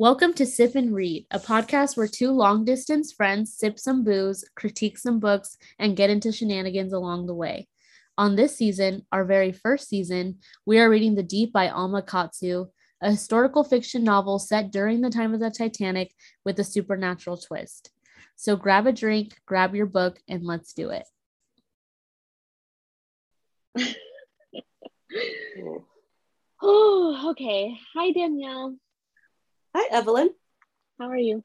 Welcome to Sip and Read, a podcast where two long distance friends sip some booze, critique some books, and get into shenanigans along the way. On this season, our very first season, we are reading The Deep by Alma Katsu, a historical fiction novel set during the time of the Titanic with a supernatural twist. So grab a drink, grab your book, and let's do it. oh, okay. Hi, Danielle. Hi, Evelyn. How are you?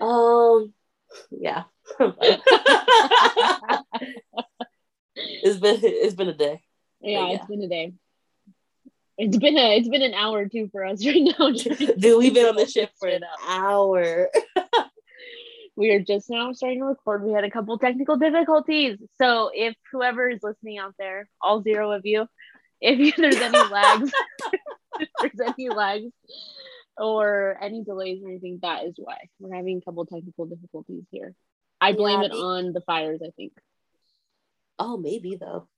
Um, yeah. it's been it's been a day. Yeah, yeah, it's been a day. It's been a it's been an hour too for us right now. Dude, we've been on the ship for an hour. we are just now starting to record. We had a couple technical difficulties. So if whoever is listening out there, all zero of you, if there's any lags, if there's any lags, or any delays or anything, that is why we're having a couple technical difficulties here. I blame yeah, it on the fires, I think. Oh, maybe though.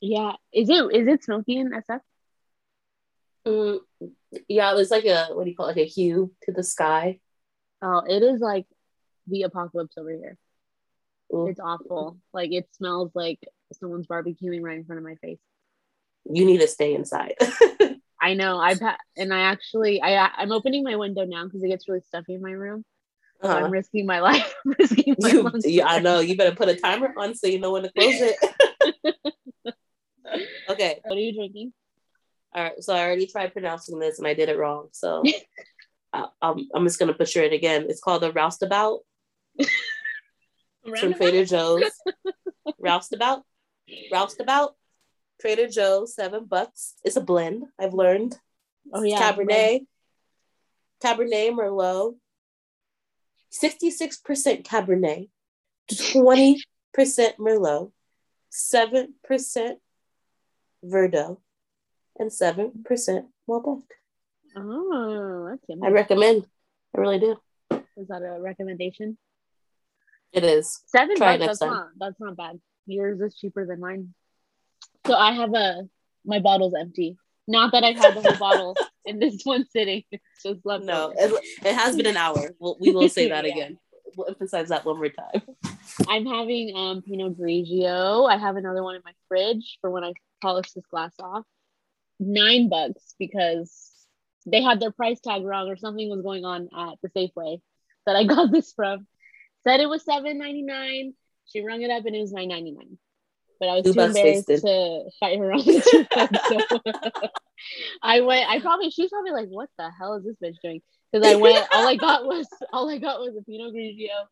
Yeah, is it is it smoky in SF? Mm, yeah, it was like a what do you call it? Like a hue to the sky. Oh, it is like the apocalypse over here. Ooh. It's awful. Like it smells like someone's barbecuing right in front of my face. You need to stay inside. I know. I've had, and I actually, I, I'm opening my window now because it gets really stuffy in my room. So uh-huh. I'm risking my life. risking my you, yeah, I know. You better put a timer on so you know when to close it. okay. What are you drinking? All right. So I already tried pronouncing this and I did it wrong. So I, I'm, I'm just gonna butcher it again. It's called a roustabout from Trader Joe's. roustabout. Roustabout. Trader Joe's, seven bucks. It's a blend. I've learned. Oh yeah, Cabernet, Cabernet Merlot, sixty-six percent Cabernet, twenty percent Merlot, seven percent Verdot, and seven percent Malbec. Oh, that's I recommend. I really do. Is that a recommendation? It is. Seven Try bucks. That's time. not. That's not bad. Yours is cheaper than mine. So I have a my bottle's empty. Not that I've had the whole bottle in this one sitting. It's just left. No, it, it, has been an hour. We'll, we will say that yeah. again. We'll emphasize that one more time. I'm having um Pinot Grigio. I have another one in my fridge for when I polish this glass off. Nine bucks because they had their price tag wrong or something was going on at the Safeway that I got this from. Said it was seven ninety nine. She rung it up and it was nine ninety nine but I was too, too embarrassed wasted. to fight her on the so I went. I probably she's probably like, "What the hell is this bitch doing?" Because I went. all I got was all I got was a Pinot Grigio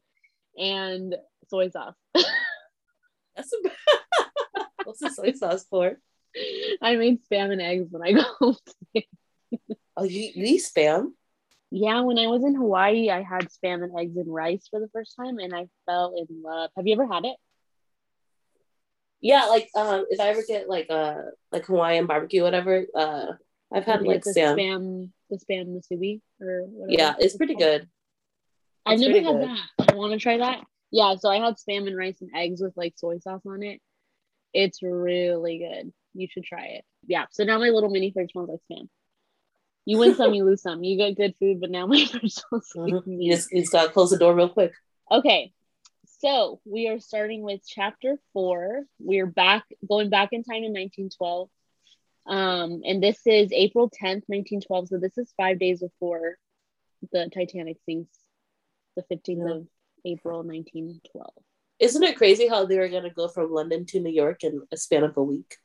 and soy sauce. That's a, what's the soy sauce for? I made spam and eggs when I go home. oh, you, you eat spam? Yeah, when I was in Hawaii, I had spam and eggs and rice for the first time, and I fell in love. Have you ever had it? Yeah, like um, if I ever get like uh like Hawaiian barbecue, whatever, uh, I've had like, the spam, spam, the spam musubi or whatever. Yeah, it's pretty good. I've never had good. that. I want to try that. Yeah, so I had spam and rice and eggs with like soy sauce on it. It's really good. You should try it. Yeah. So now my little mini fridge smells like spam. You win some, you lose some. You get good food, but now my fridge smells like mm-hmm. You just, you just gotta close the door real quick. Okay, so we are starting with chapter four. We're back going back in time in 1912. Um, and this is April 10th, 1912. So this is five days before the Titanic sinks, the 15th yeah. of April, 1912. Isn't it crazy how they were gonna go from London to New York in a span of a week?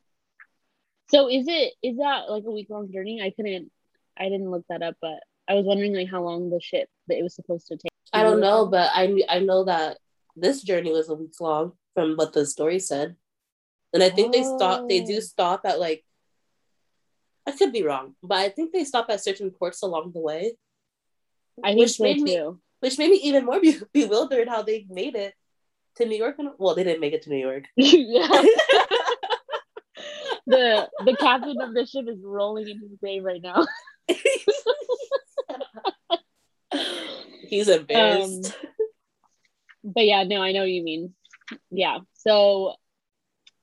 So is it is that like a week long journey? I couldn't I didn't look that up, but I was wondering like how long the ship that it was supposed to take. I don't know, but I I know that this journey was a week long from what the story said. And I think oh. they stop they do oh. stop at like I could be wrong, but I think they stop at certain ports along the way. I which made me, which made me even more be- bewildered how they made it to New York. And, well, they didn't make it to New York. the the captain of the ship is rolling in his grave right now. He's embarrassed. Um, but yeah, no, I know you mean. Yeah. So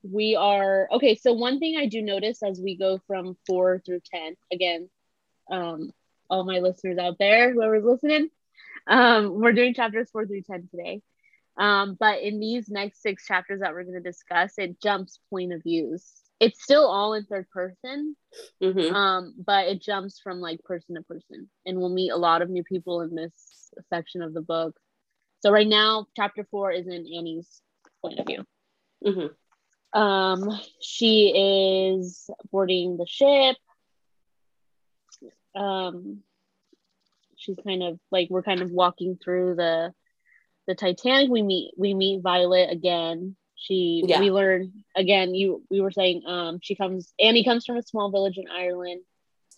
we are okay. So one thing I do notice as we go from four through 10, again, um, all my listeners out there, whoever's listening. Um, we're doing chapters four through 10 today. Um, but in these next six chapters that we're going to discuss, it jumps point of views. It's still all in third person, Mhm. um, but it jumps from like person to person, and we'll meet a lot of new people in this section of the book. So right now, chapter four is in Annie's point of view. Mm-hmm. Um, she is boarding the ship. Um, she's kind of like we're kind of walking through the the Titanic. We meet we meet Violet again. She Yeah. we learn again. You we were saying um she comes Annie comes from a small village in Ireland.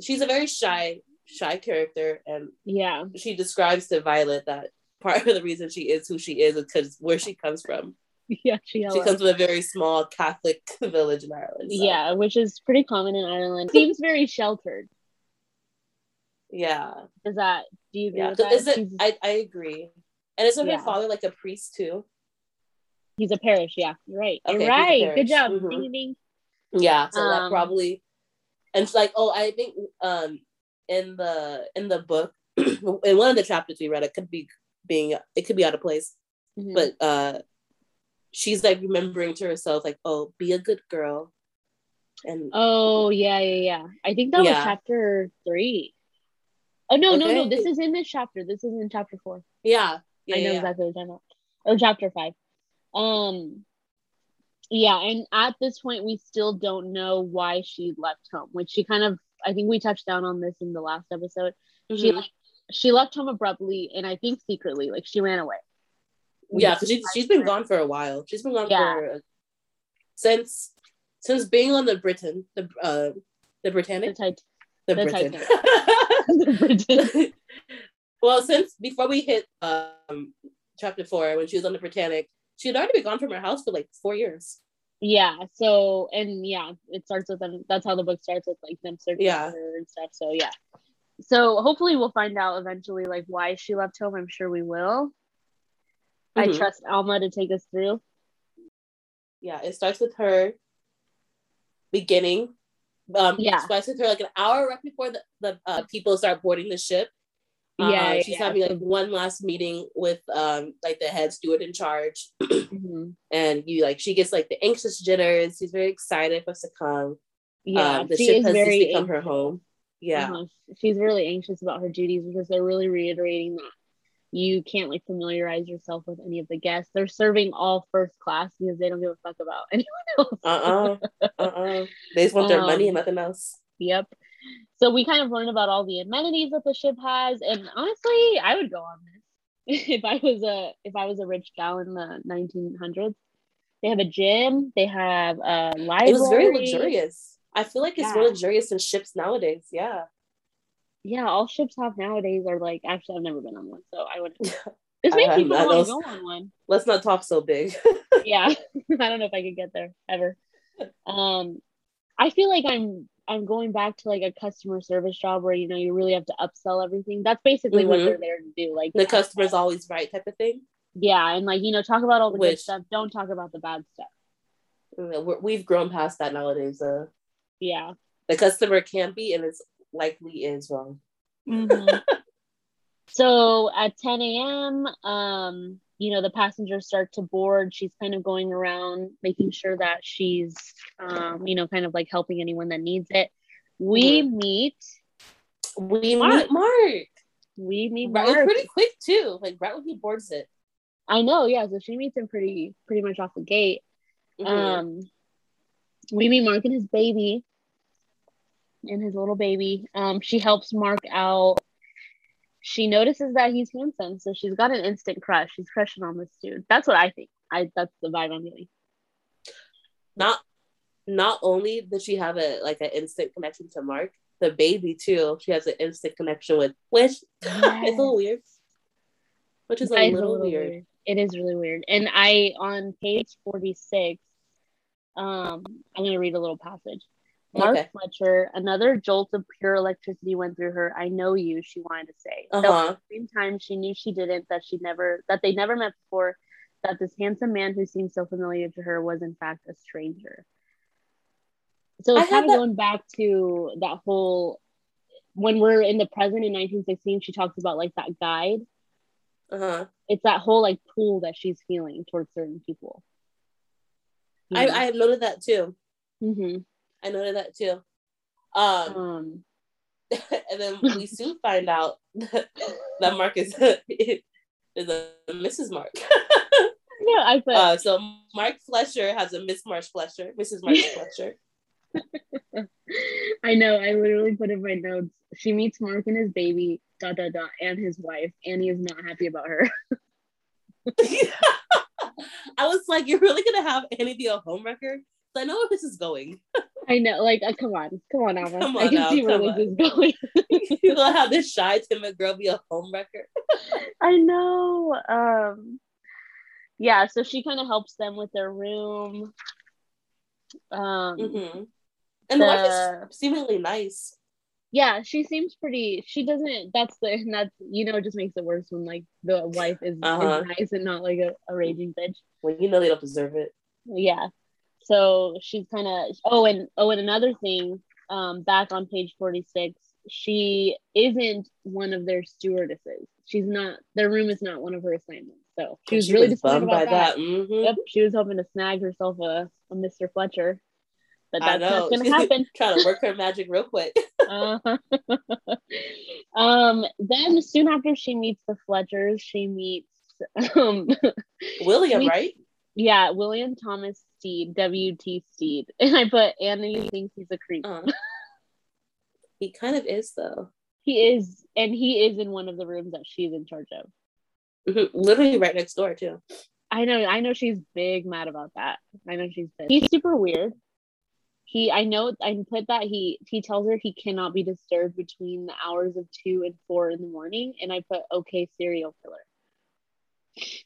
She's a very shy, shy character, and Yeah, she describes to Violet that part of the reason she is who she is is because where she comes from. yeah, she, She comes from a very small Catholic village in Ireland. so, yeah, which is pretty common in Ireland. Seems very sheltered. yeah, Is that do you agree yeah. with that? Is it? I I agree. And isn't Yeah. her father like a priest too? He's a parish, yeah. You're right. Okay, You're right. Good job. Mhm. Ding, ding. Yeah, so that Um, probably and it's like, oh, I think um in the in the book in one of the chapters we read, it could be being it could be out of place, Mhm. but uh she's like remembering to herself, like, oh, be a good girl. And oh yeah, yeah, yeah. I think that was chapter three. Oh no, no, no. This is in this chapter. This is in chapter four. yeah, yeah, I know yeah, yeah. exactly what you're talking about. Or chapter five. Um yeah, and at this point we still don't know why she left home, which she kind of I think we touched down on this in the last episode. She Mhm. She left home abruptly and I think secretly, like she ran away. yeah, because she, she's been gone for a while. She's been gone Yeah. for since since being on the Britain, the uh the The Britannic, tit- the, the Britain. the Britain. well, since before we hit um chapter four, when she was on the Britannic, she had already been gone from her house for like four years. Yeah. So and yeah, it starts with them. That's how the book starts with like them searching Yeah. for her and stuff. So yeah. So hopefully we'll find out eventually like why she left home. I'm sure we will. I Mhm. trust Alma to take us through. Yeah, it starts with her beginning. Um, Yeah. it starts with her like an hour right before the, the uh, people start boarding the ship. Uh, Yeah, yeah, she's yeah. having like one last meeting with um like the head steward in charge, Mhm. and you like she gets like the anxious jitters. She's very excited for us to come. Yeah, um, the ship is has very just become her home. Yeah, uh-huh. She's really anxious about her duties because they're really reiterating that you can't like familiarize yourself with any of the guests. They're serving all first class because they don't give a fuck about anyone else. uh uh-uh, uh, They just want their money and Um, nothing else. Yep. So we kind of learned about all the amenities that the ship has, and honestly, I would go on this if I was a if I was a rich gal in the 1900s. They have a gym. They have a library. It was very luxurious. I feel like it's more luxurious than ships nowadays. Yeah. Yeah, all ships have nowadays are like. Actually, I've never been on one, so I wouldn't. This makes have not. want to go on one. Let's not talk so big. yeah i don't know if i could get there ever um i feel like i'm i'm going back to like a customer service job where you know you really have to upsell everything that's basically what Mhm. they're there to do like the customer's always right type of thing. yeah and like you know talk about all the good stuff don't talk about the bad stuff we're, we've grown past that nowadays. Uh, yeah the customer can be and it's likely is wrong. so at 10 a.m um you know the passengers start to board she's kind of going around making sure that she's um you know kind of like helping anyone that needs it we meet We Mark. meet Mark. we meet Right, Mark. pretty quick too. Like right when he boards it. I know, yeah. So she meets him pretty pretty much off the gate. Mhm. Um we meet Mark and his baby and his little baby. Um she helps Mark out. She notices that he's handsome, so she's got an instant crush. She's crushing on this dude. That's what I think. I that's the vibe I'm getting. not not only does she have a like an instant connection to Mark, the baby too. She has an instant connection with, which it's a little weird. Which is a is little, weird. It is really weird. And I on page 46, um, I'm gonna read a little passage. Mark Okay. Fletcher, another jolt of pure electricity went through her. I know you, she wanted to say. Uh Though huh. at the same time she knew she didn't, that she never that they never met before, that this handsome man who seemed so familiar to her was in fact a stranger. So it's kind of that- going back to that whole when we're in the present in 1916, she talks about like that guide. Uh-huh. It's that whole like pull that she's feeling towards certain people. I, I have noted that too. hmm I noted that too. Um, um and then we soon find out that Mark is, is a Mrs. Mark. yeah, I put Uh, so Mark Fletcher has a Miss Marsh Fletcher, Mrs. Marsh Fletcher. I know. I literally put in my notes. She meets Mark and his baby, dot dot dot, and his wife. Annie is not happy about her. I was like, you're really gonna have Annie be a homewrecker? So I know where this is going. I know. Like, uh, come on, come on, Alma. Come on I can now, see where this is going. you're gonna have this shy, timid girl be a homewrecker. I know. Um, yeah. So she kind of helps them with their room. Um, hmm And the wife is seemingly nice. yeah, she seems pretty. She doesn't. That's the. And that's you know, it just makes it worse when like the wife is, Uh-huh. is nice and not like a, a raging bitch. When you know they don't deserve it. yeah so she's kind of oh and oh and another thing um back on page 46 she isn't one of their stewardesses she's not their room is not one of her assignments so she was really disappointed bummed about that, Mhm. yep she was hoping to snag herself a, a mr fletcher but that's not gonna happen Trying to work her magic real quick. uh-huh. um then soon after she meets the fletchers she meets um William, We- right? Yeah, William Thomas Steed, W.T. Steed. And I put Annie thinks he's a creep. Uh, he kind of is though. He is, and he is in one of the rooms that she's in charge of. Mhm. Literally right next door too. I know, I know she's big mad about that. I know she's pissed. He's super weird. He, I know, I put that he he tells her he cannot be disturbed between the hours of two and four in the morning, and I put okay serial killer.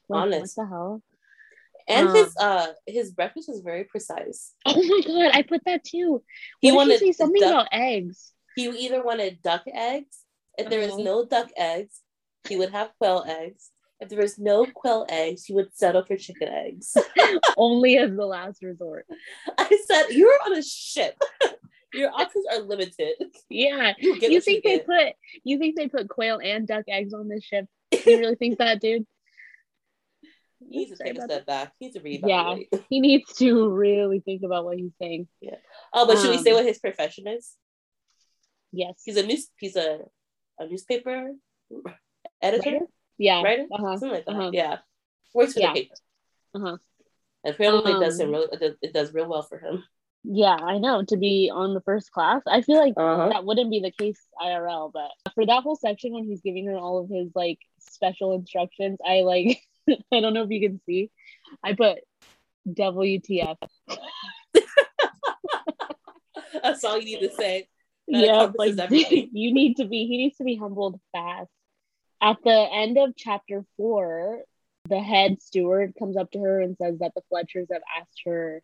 Like, Honest. What the hell? And Um, his uh his breakfast was very precise. Oh my god, I put that too. He What wanted he say something duck- about eggs? He either wanted duck eggs. If there was no duck eggs, he would have quail eggs. If there was no quail eggs, he would settle for chicken eggs. Only as the last resort. I said, You're on a ship. Your options are limited. Yeah. You you think you they get. put you think they put quail and duck eggs on this ship? You really think that, dude? He needs to take a step back. He needs to Yeah. reevaluate. He needs to really think about what he's saying. Yeah. Oh, but should we say Um, what his profession is? Yes. He's a news. He's a a newspaper editor, Writer? Yeah. writer, Uh-huh. something like that. uh-huh. Yeah, works for Yeah. the paper. Uh-huh. And apparently, it does him Um, real. It does, real well for him. Yeah, I know. To be on the first class. I feel like Uh huh. that wouldn't be the case IRL, but for that whole section when he's giving her all of his like special instructions, I like I don't know if you can see. I put WTF. That's all you need to say. That yeah, like you need to be he needs to be humbled fast. At the end of chapter four, the head steward comes up to her and says that the Fletchers have asked her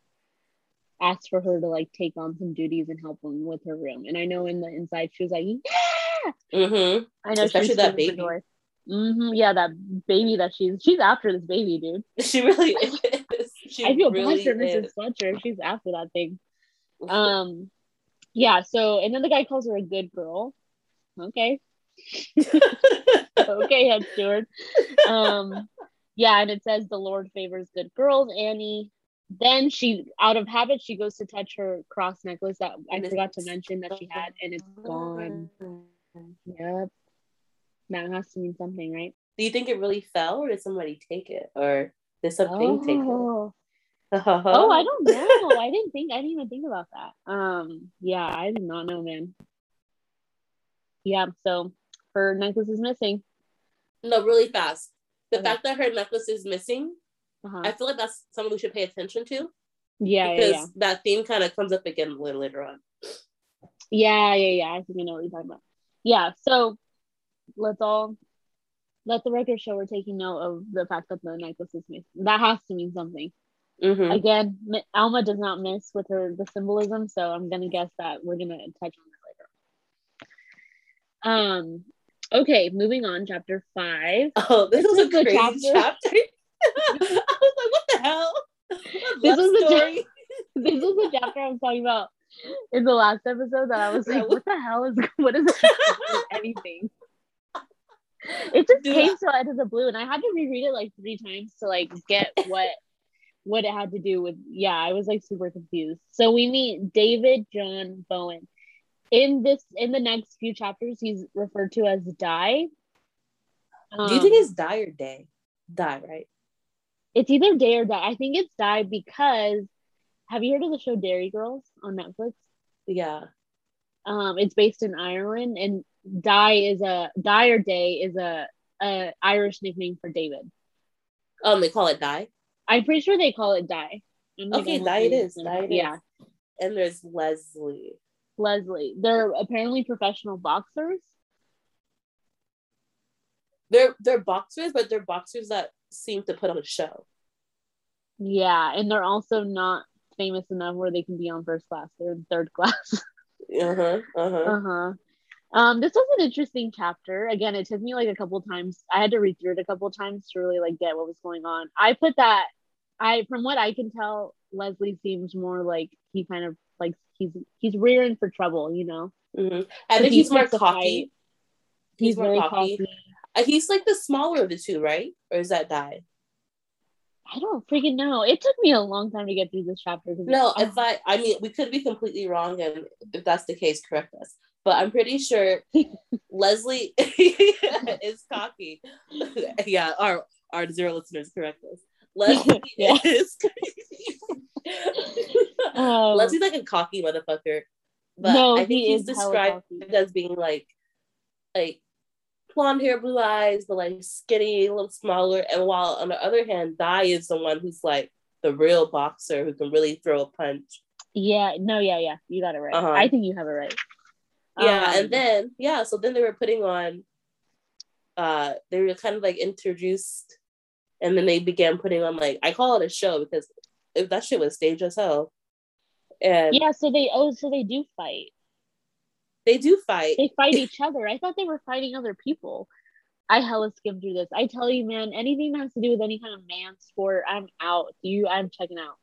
asked for her to like take on some duties and help them with her room. And I know in the inside she was like, Yeah, Mm-hmm. I know Especially that baby. Mhm, yeah, that baby that she's she's after this baby, dude. She really is. She I feel really bad for Mrs. is. Fletcher. She's after that thing. Um, yeah. So, and then the guy calls her a good girl. Okay. okay, head steward. Um, yeah, and it says the Lord favors good girls. Annie. Then she, out of habit, she goes to touch her cross necklace that I forgot to mention that she had, and it's gone. Yep. That has to mean something, right? Do you think it really fell, or did somebody take it, or did something take it? Oh. Oh, Oh, I don't know. I didn't think. I didn't even think about that. Um, yeah, I did not know, man. Yeah, so her necklace is missing. No, really fast. The Okay. fact that her necklace is missing, Uh-huh. I feel like that's something we should pay attention to yeah, yeah, because yeah, that theme kind of comes up again a little later on. yeah, yeah, yeah. I think I know what you're talking about. Yeah, so let's all let the record show we're taking note of the fact that the necklace is missing. That has to mean something. Mm-hmm. Again, Alma does not miss with her the symbolism, so I'm gonna guess that we're gonna touch on that later. Um. Okay, moving on. Chapter five. Oh, this This was a was the crazy chapter. chapter. I was like, what the hell? A This was the story. this was the chapter I was talking about in the last episode that I was like, what the hell is what is anything? It just came so out of the blue, and I had to reread it like three times to like get what what it had to do with. Yeah, I was like super confused. So we meet David John Bowen. In this, in the next few chapters, he's referred to as Die. Um, do you think um, it's Die or Day? Die, right? It's either Day or Die. I think it's Die because have you heard of the show Derry Girls on Netflix? Yeah. Um, it's based in Ireland, and Die is a Die or Day is a, a Irish nickname for David. Um, they call it Die. I'm pretty sure they call it Die. Okay, Die it is. Die it yeah. Is. And there's Leslie. Leslie. They're apparently professional boxers. They're they're boxers, but they're boxers that seem to put on a show. Yeah, and they're also not famous enough where they can be on first class. They're in third class. uh-huh. Uh-huh. Uh-huh. Um, this was an interesting chapter. Again, it took me like a couple times. I had to read through it a couple times to really like get what was going on. I put that I from what I can tell, Leslie seems more like he kind of like he's he's rearing for trouble, you know. Mm-hmm. I think he's more cocky. He's, he's more cocky. cocky. Uh, he's like the smaller of the two, right? Or is that Die? I don't freaking know. It took me a long time to get through this chapter. No, if I, I mean, we could be completely wrong, and if that's the case, correct us. But I'm pretty sure Leslie is cocky. yeah, our our zero listeners correct us. Leslie is. um, Leslie's like a cocky motherfucker, but no, I think he he's described as being like, like blonde hair, blue eyes, but like skinny, a little smaller. And while on the other hand, Die is the one who's like the real boxer who can really throw a punch. Yeah, no, yeah, yeah, you got it right. Uh-huh. I think you have it right. Yeah, um, and then yeah, so then they were putting on. Uh, they were kind of like introduced, and then they began putting on like I call it a show because if that shit was staged as hell. And yeah, so they oh, so they do fight. They do fight. They fight each other. I thought they were fighting other people. I hella skimmed through this. I tell you, man, anything that has to do with any kind of man sport, I'm out. You, I'm checking out.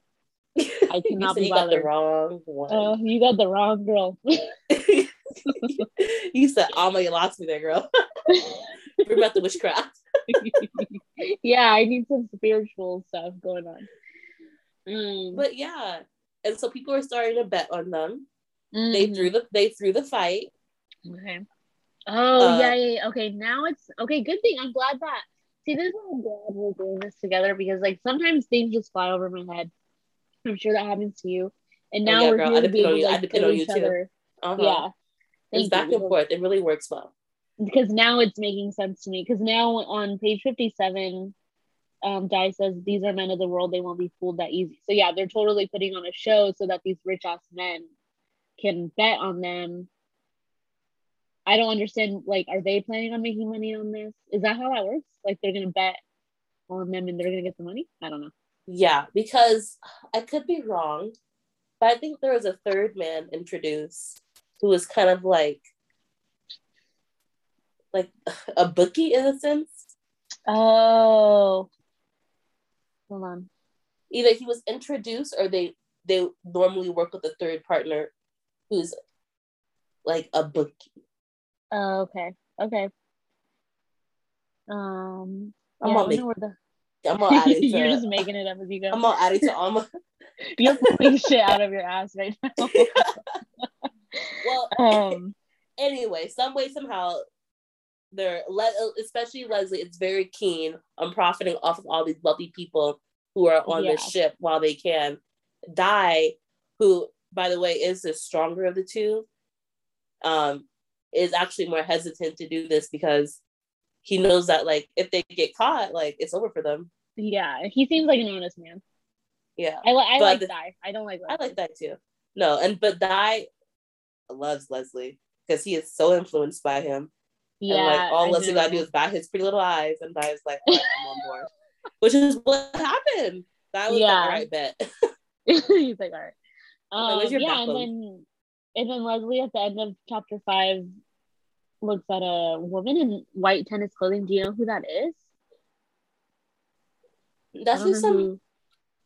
I cannot be bothered. the wrong one. Oh, you got the wrong girl. you said Alma, you lost me there, girl. We're about the witchcraft. yeah, I need some spiritual stuff going on. Mm. But yeah, and so people are starting to bet on them. Mm-hmm. They threw the they threw the fight. Okay. Oh uh, yeah, yeah, okay. Now it's okay. Good thing. I'm glad that. See, this is I'm glad we're doing this together because like sometimes things just fly over my head. I'm sure that happens to you. And oh, now oh, yeah, we're girl, here to be able to like, depend on you too. Uh-huh. Yeah. It's back you. and forth. It really works well. Because now it's making sense to me. Because now on page 57, um, Die says these are men of the world. They won't be fooled that easy. So yeah, they're totally putting on a show so that these rich ass men can bet on them. I don't understand. Like, are they planning on making money on this? Is that how that works? Like, they're gonna bet on them and they're gonna get the money? I don't know. Yeah, because I could be wrong, but I think there was a third man introduced who was kind of like like a bookie in a sense. Oh, hold on. Either he was introduced or they they normally work with a third partner who's like a bookie. Oh, okay. Okay. Um, I'm yeah, make, the... I'm gonna add it to, You're just making it up as you go. I'm gonna add it to all my. You're pulling shit out of your ass right now. Well, um, anyway, some way somehow, they're especially Leslie is very keen on profiting off of all these wealthy people who are on yeah. the ship while they can. Die, who by the way, is the stronger of the two, um, is actually more hesitant to do this because he knows that like if they get caught, like it's over for them. Yeah, he seems like an honest man. Yeah, I, li- I like the, Die. I don't like. Leslie. I like that too. No, and but Die loves Leslie because he is so influenced by him. Yeah, and like all I Leslie gotta do is bat his pretty little eyes, and Die is like, I'm on board, which is what happened. That was yeah. the right bet. He's like, all right. Um, yeah, and then and then Leslie at the end of chapter five looks at a woman in white tennis clothing. Do you know who that is? That's just some. Who...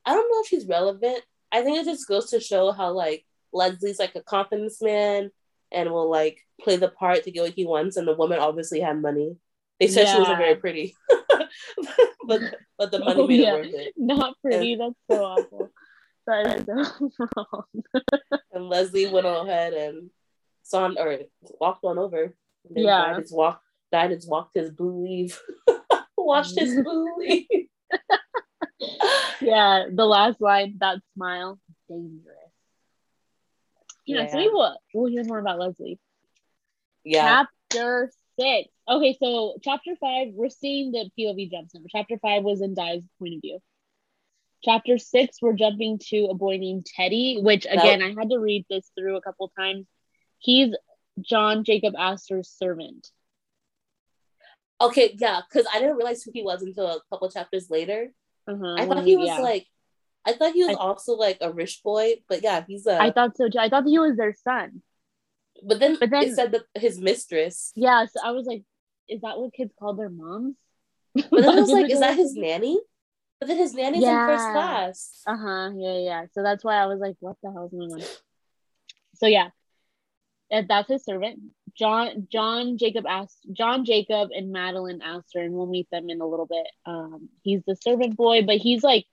I don't know if she's relevant. I think it just goes to show how like Leslie's like a confidence man and will like play the part to get what he wants, and the woman obviously had money. They said yeah. she wasn't very pretty, but but the money oh, made yeah. it worth it. Not pretty. And, that's so awful. That is so wrong. and Leslie went on ahead and saw him, or walked on over. yeah. Died his walk. Died his walked his blue leave. Washed his blue leave. yeah, the last line, that smile, dangerous. Yeah, yeah. so we will we'll hear more about Leslie. Yeah. Chapter six. Okay, so chapter five, we're seeing the POV jumps now. Chapter five was in Di's point of view. Chapter six, we're jumping to a boy named Teddy, which again, I had to read this through a couple times. He's John Jacob Astor's servant. Okay, yeah, because I didn't realize who he was until a couple chapters later. Uh-huh, I thought he was yeah. like, I thought he was I, also like a rich boy, but yeah, he's a. I thought so too. I thought he was their son. But then, but then it said that his mistress. Yeah, so I was like, is that what kids call their moms? But then I was like, is that his nanny? But then his nanny's yeah. in first class. Uh huh. Yeah, yeah. So that's why I was like, what the hell's going on? So yeah, that's his servant. John John Jacob asked John Jacob and Madeline Astor, and we'll meet them in a little bit. Um, he's the servant boy, but he's like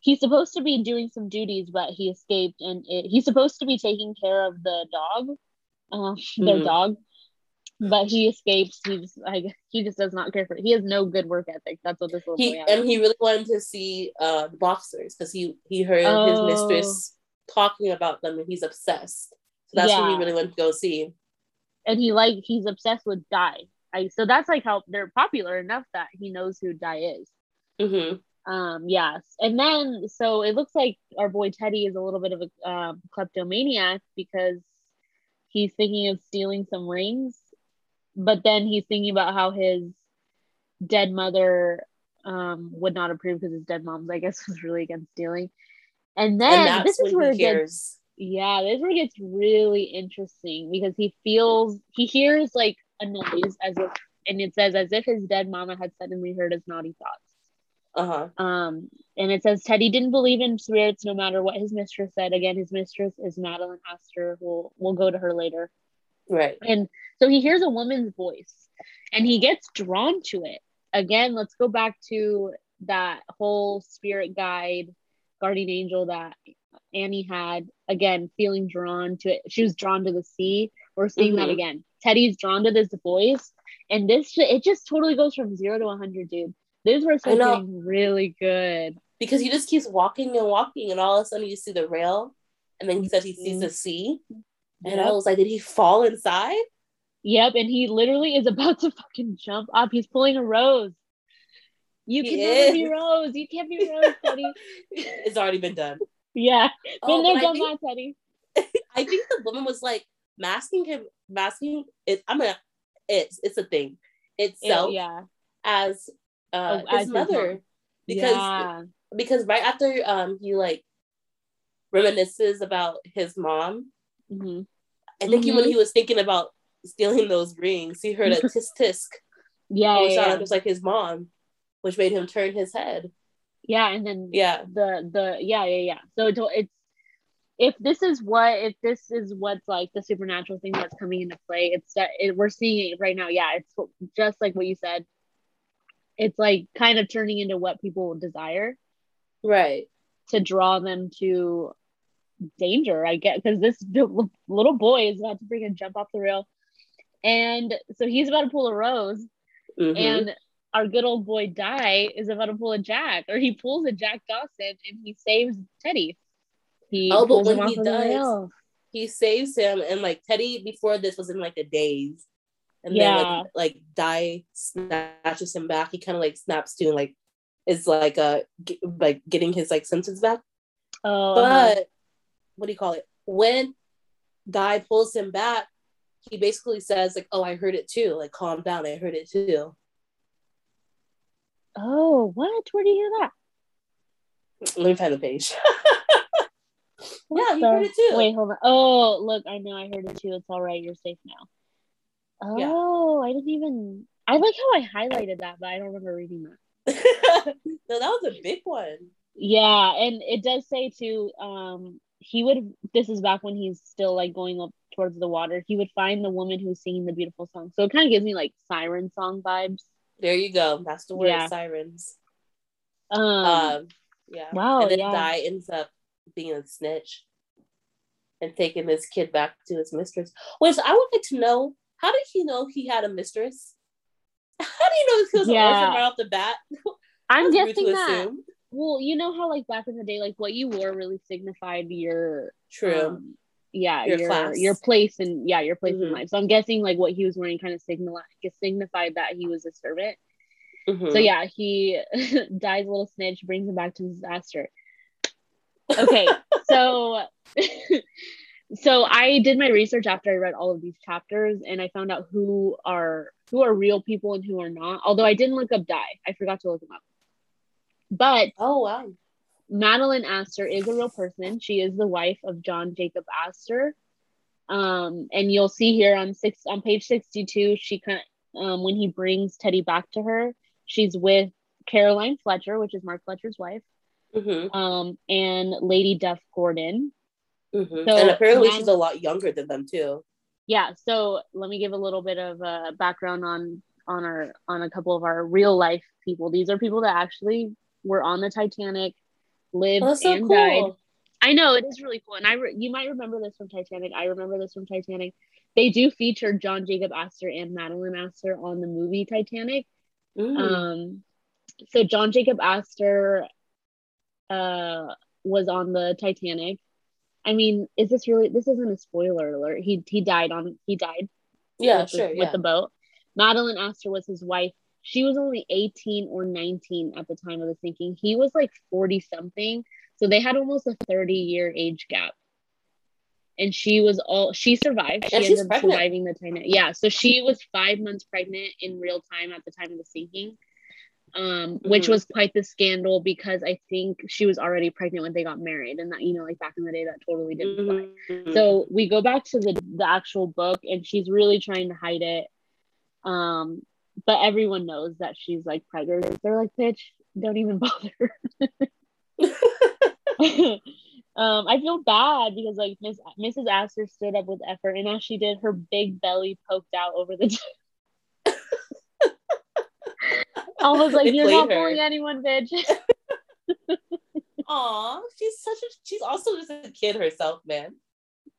he's supposed to be doing some duties, but he escaped, and it, he's supposed to be taking care of the dog, uh, their mm. dog, but he escapes. He just like he just does not care for it. He has no good work ethic. That's what this little he, boy. And he really wanted to see uh, the boxers because he he heard oh. his mistress talking about them, and he's obsessed. So that's yeah. what he really wanted to go see. And he like he's obsessed with Di. I, so that's like how they're popular enough that he knows who Di is. Mm-hmm. Um, yes. And then, so it looks like our boy Teddy is a little bit of a uh, kleptomaniac because he's thinking of stealing some rings, but then he's thinking about how his dead mother um, would not approve because his dead mom's, I guess, was really against stealing. And then and this is where it gets, yeah, this is where it gets really interesting because he feels, he hears like a noise as if, and it says as if his dead mama had suddenly heard his naughty thoughts. Uh-huh. Um, and it says Teddy didn't believe in spirits no matter what his mistress said. Again, his mistress is Madeline Astor. We'll we'll go to her later. Right. And so he hears a woman's voice and he gets drawn to it. Again, let's go back to that whole spirit guide, guardian angel that Annie had. Again, feeling drawn to it. She was drawn to the sea. We're seeing mm-hmm. that again. Teddy's drawn to this voice. And this it just totally goes from zero to 100, dude this verse was getting really good. Because he just keeps walking and walking, and all of a sudden you see the rail, and then he says he sees mm-hmm. the sea. And yep. I was like, did he fall inside? Yep, and he literally is about to fucking jump up. He's pulling a rose. You he can never be Rose. You can't be Rose, Teddy. it's already been done. Yeah. Oh, been oh, there, done that, Teddy. I think the woman was like masking him, masking it. I'm gonna it's it's a thing itself it, yeah. as uh, oh, his mother because yeah. because right after um he like reminisces about his mom. Mm-hmm. I think mm-hmm. he, when he was thinking about stealing those rings, he heard a tisk tisk. Yeah, yeah, yeah. it was like his mom, which made him turn his head. Yeah, and then yeah, the the yeah yeah yeah. So it's, it's if this is what if this is what's like the supernatural thing that's coming into play, it's that it, we're seeing it right now. Yeah, it's just like what you said it's like kind of turning into what people desire. Right. To draw them to danger i get because this little boy is about to freaking jump off the rail. And so he's about to pull a rose mm-hmm. and our good old boy Di is about to pull a Jack, or he pulls a Jack Dawson and he saves Teddy. He oh, but when he does, he saves him, and like Teddy before this was in like a daze, and yeah. then like, like Di snatches him back. He kind of like snaps to and like is like uh like getting his like senses back. Oh, but what do you call it? When Di pulls him back, he basically says like, "Oh, I heard it too. Like, calm down. I heard it too." Oh, what? Where do you hear that? Let me find the page. yeah, you heard it too. Wait, hold on. Oh, look, I know I heard it too. It's all right. You're safe now. Oh, yeah. I didn't even. I like how I highlighted that, but I don't remember reading that. no, that was a big one. Yeah, and it does say too. Um, he would this is back when he's still like going up towards the water he would find the woman who's singing the beautiful song so it kind of gives me like siren song vibes there you go that's the word Yeah. sirens um, um yeah wow, and then yeah. Di ends up being a snitch and taking this kid back to his mistress which i would like to know how did he know he had a mistress how do you know he was an Yeah. orphan right off the bat i'm guessing that assume. well you know how like back in the day like what you wore really signified your true um, yeah Your your class. your place and yeah your place in Mhm. life so i'm guessing like what he was wearing kind of signal signified that he was a servant Mhm. So yeah, he dies a little snitch, brings him back to disaster. Okay, so so I did my research after I read all of these chapters, and I found out who are who are real people and who are not. Although I didn't look up Di, I forgot to look him up. But oh wow Madeline Astor is a real person. She is the wife of John Jacob Astor. Um, and you'll see here on six on page 62, she kind of um, when he brings Teddy back to her, she's with Caroline Fletcher, which is Mark Fletcher's wife, hmm um, and Lady Duff Gordon. Hmm So, and apparently Mad- she's a lot younger than them too Yeah, so let me give a little bit of uh, background on on our on a couple of our real life people. These are people that actually were on the Titanic, lived oh, so and cool died. I know it is really cool, and I re- you might remember this from Titanic. I remember this from Titanic. They do feature John Jacob Astor and Madeline Astor on the movie Titanic. Mm. Um, so John Jacob Astor uh, was on the Titanic. I mean, is this really? This isn't a spoiler alert. He he died on he died yeah with, the, sure with yeah the boat. Madeline Astor was his wife. She was only 18 or 19 at the time of the sinking. He was like 40 something. So they had almost a 30 year age gap. And she was all she survived. She And ended up pregnant. surviving the Titanic. Yeah. So she was five months pregnant in real time at the time of the sinking. Um, which Mhm. was quite the scandal because I think she was already pregnant when they got married, and that you know, like back in the day, that totally didn't fly. Mhm. So we go back to the the actual book, and she's really trying to hide it. Um, but everyone knows that she's like pregnant. They're like, "Bitch, don't even bother." um, I feel bad because like Miss Mrs. Astor stood up with effort, and as she did, her big belly poked out over the. I was like, "You're not her. fooling anyone, bitch." Aw, she's such a she's also just a kid herself, man.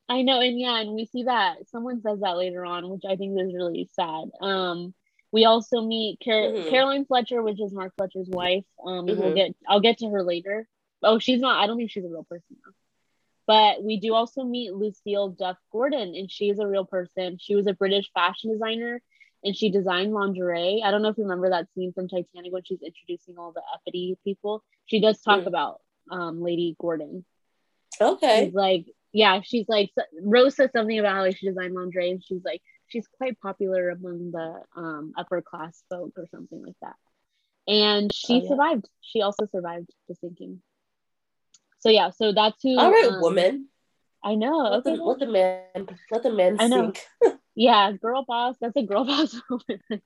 I know, and yeah, and we see that someone says that later on, which I think is really sad. Um, we also meet Car- Mhm. Caroline Fletcher, which is Mark Fletcher's wife. Um, and we'll get I'll get to her later. Oh, she's not. I don't think she's a real person though. But we do also meet Lucille Duff Gordon, and she is a real person. She was a British fashion designer, and she designed lingerie. I don't know if you remember that scene from Titanic when she's introducing all the uppity people. She does talk Mm. about um, Lady Gordon. Okay. She's like, yeah, she's like, Rose says something about how like, she designed lingerie, and she's like, she's quite popular among the um, upper class folk or something like that. And she Oh, yeah. survived. She also survived the sinking. So yeah, so that's who. All right, um, woman. I know. Let Okay. the, let the man let the man I know. sink. Yeah, girl boss. That's a girl boss moment. right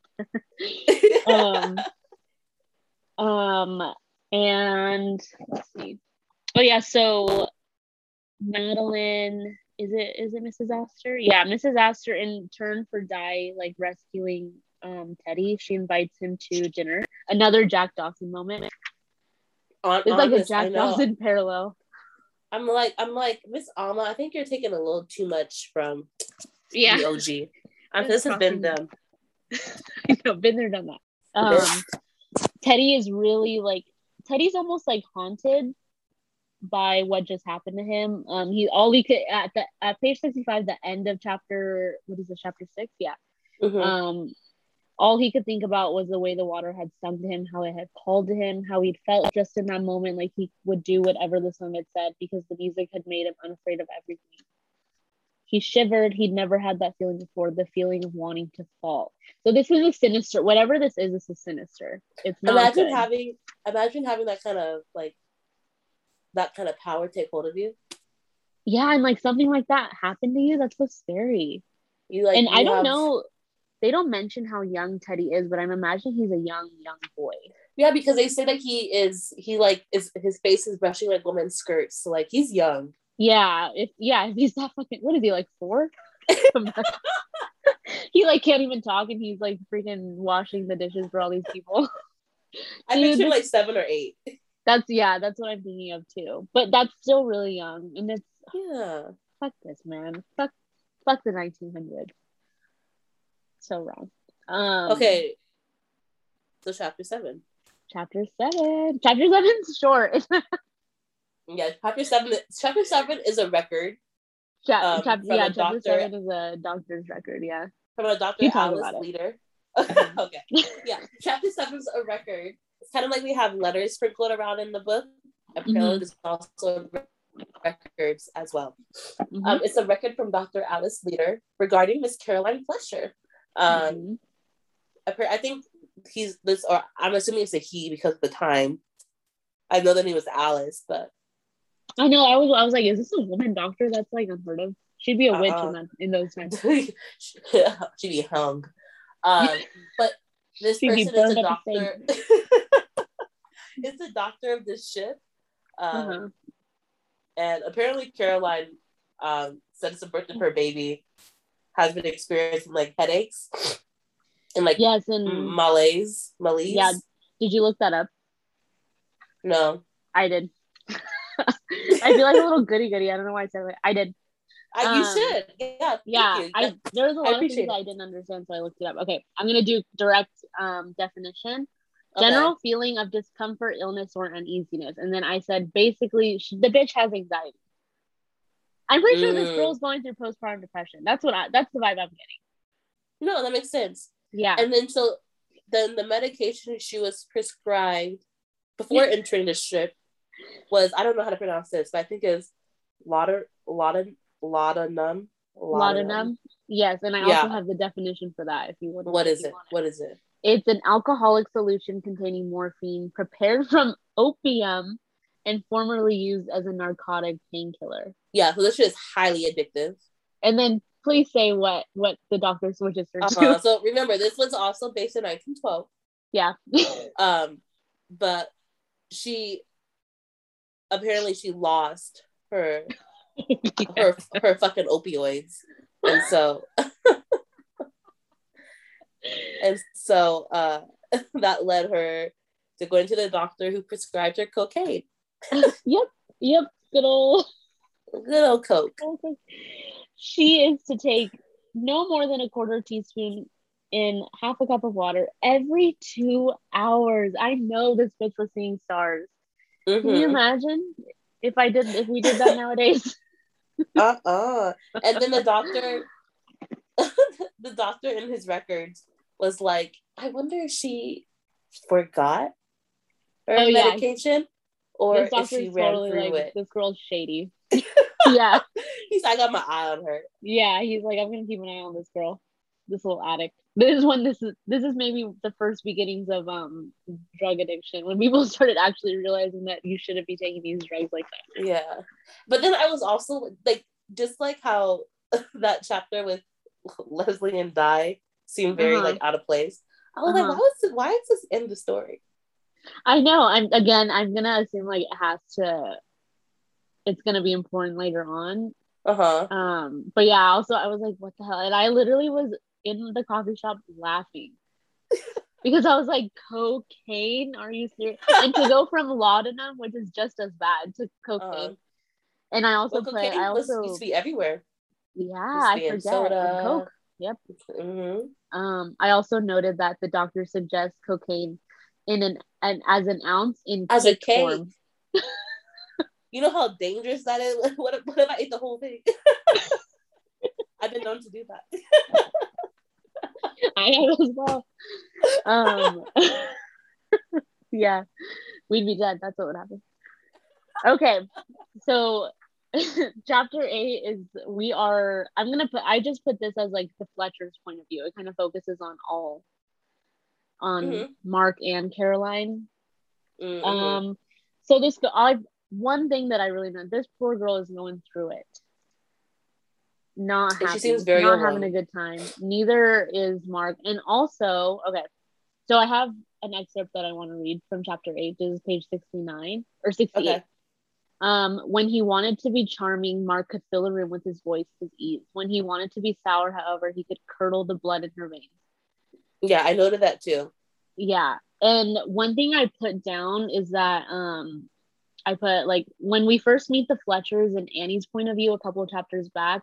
there. um, um, and let's see. Oh yeah, so Madeline is it is it Mrs. Astor? Yeah, Mrs. Astor in turn for Di like rescuing um Teddy, she invites him to dinner. Another Jack Dawson moment. On, It's like a Jack. Dawson parallel. I'm like I'm like Miss Alma. I think you're taking a little too much from Yeah, the OG. Um, this has been them. I know, been there, done that. Um, Teddy is really like Teddy's almost like haunted by what just happened to him. Um, he all he could at the at page sixty five, the end of chapter what is it, chapter six? Yeah. Mhm. Um, all he could think about was the way the water had stung to him, how it had called to him, how he'd felt just in that moment, like he would do whatever the song had said because the music had made him unafraid of everything. He shivered. He'd never had that feeling before, the feeling of wanting to fall. So this is a sinister, whatever this is, this is sinister. It's not imagine good. having imagine having that kind of like that kind of power take hold of you. yeah, and like something like that happened to you. That's so scary. You like and I don't have- know. They don't mention how young Teddy is, but I'm imagining he's a young, young boy. Yeah, because they say that he is he like is his face is brushing like women's skirts, so like he's young. Yeah, if yeah, if he's that fucking what is he like four? he like can't even talk and he's like freaking washing the dishes for all these people. I Dude, picture like seven or eight. That's yeah, that's what I'm thinking of too. But that's still really young, and it's Yeah. fuck this man, fuck fuck the 1900s. So wrong. Um, Okay. So chapter seven. chapter seven. Chapter seven's short. Yeah, chapter seven. Chapter seven is a record Cha- Um, chapter, yeah, chapter doctor- seven is a doctor's record. Yeah. from a Dr. Alice about leader. okay. Yeah. Chapter seven's a record. It's kind of like we have letters sprinkled around in the book. Apparently, Mhm. there's also records as well. Mhm. Um, it's a record from Dr. Alice Leader regarding Miss Caroline Fletcher. Um, Mhm. I think he's this, or I'm assuming it's a he because of the time. I know the name was Alice, but I know. I was. I was like, is this a woman doctor? That's like unheard of. She'd be a witch Uh-uh. in that in those times. she'd be hung. Um, but this She'd person is a burned at the doctor. is the doctor of this ship. Um, Uh-huh. And apparently, Caroline, um, since the birth of her baby, has been experiencing like headaches and like Yes, and malaise. Malaise. Yeah. did you look that up? No. I did. I feel like a little goody goody. I don't know why I said it. I did. You Um, should. Yeah. Yeah, you. I there was a lot of things. I didn't understand, so I looked it up. Okay, I'm gonna do direct um, definition. Okay. General feeling of discomfort, illness, or uneasiness, and then I said basically sh- the bitch has anxiety. I'm pretty sure this Mm. girl's going through postpartum depression. That's what I. That's the vibe I'm getting. No, that makes sense. Yeah. And then so then the medication she was prescribed before entering the ship was I don't know how to pronounce this, but I think it's lauda laudan laudanum. Laudanum. Yes, and I Yeah. also have the definition for that. If you want. What if it? want What is it? It's an alcoholic solution containing morphine prepared from opium and formerly used as a narcotic painkiller. Yeah, so this shit is highly addictive. And then please say what what the doctor switches her Uh-huh. to. So remember, this was also based in 1912. Yeah. Um, but she apparently she lost her her her fucking opioids, and so and so uh, that led her to go into the doctor who prescribed her cocaine. yep. Yep. Good old. Good old coke. She is to take no more than a quarter teaspoon in half a cup of water every two hours. I know this bitch was seeing stars. Can you Mhm. imagine if I did if we did that nowadays? Uh-uh. And then the doctor, the doctor in his records was like, I wonder if she forgot her Oh, yeah. medication or this if she ran totally through like it. this girl's shady. yeah. He's like, I got my eye on her. Yeah. He's like, I'm gonna keep an eye on this girl, this little addict. This is when this is this is maybe the first beginnings of um drug addiction when people started actually realizing that you shouldn't be taking these drugs like that. Yeah. But then I was also like, just like how that chapter with Leslie and Di seemed very Uh-huh. like out of place. I was Uh-huh. like, why was it, why is this in the story? I know. I'm again. I'm gonna assume like it has to. It's gonna be important later on. Uh-huh. Um. But yeah. Also, I was like, what the hell? And I literally was in the coffee shop laughing because I was like, cocaine? Are you serious? and to go from laudanum, which is just as bad, to cocaine. Uh-huh. and I also Well, play. I also used to be everywhere. yeah. I forget. soda. Coke. Yep. hmm Um. I also noted that the doctor suggests cocaine in an, an as an ounce in As a cake. form. You know how dangerous that is? What if, what if I ate the whole thing? I've been known to do that. I have as well. Um, yeah, we'd be dead. That's what would happen. Okay, so chapter eight is we are. I'm gonna put. I just put this as like the Fletcher's point of view. It kind of focuses on all, on Mhm. Mark and Caroline. Mhm. Um, so this I one thing that I really know. This poor girl is going through it. Not And she seems very not alone. having a good time. Neither is Mark. And also, okay, so I have an excerpt that I want to read from chapter eight. This is page sixty nine or sixty eight. Okay. Um, when he wanted to be charming, Mark could fill a room with his voice with ease. When he wanted to be sour, however, he could curdle the blood in her veins. Yeah, I noted that too. Yeah. And one thing I put down is that um I put like when we first meet the Fletchers and Annie's point of view a couple of chapters back,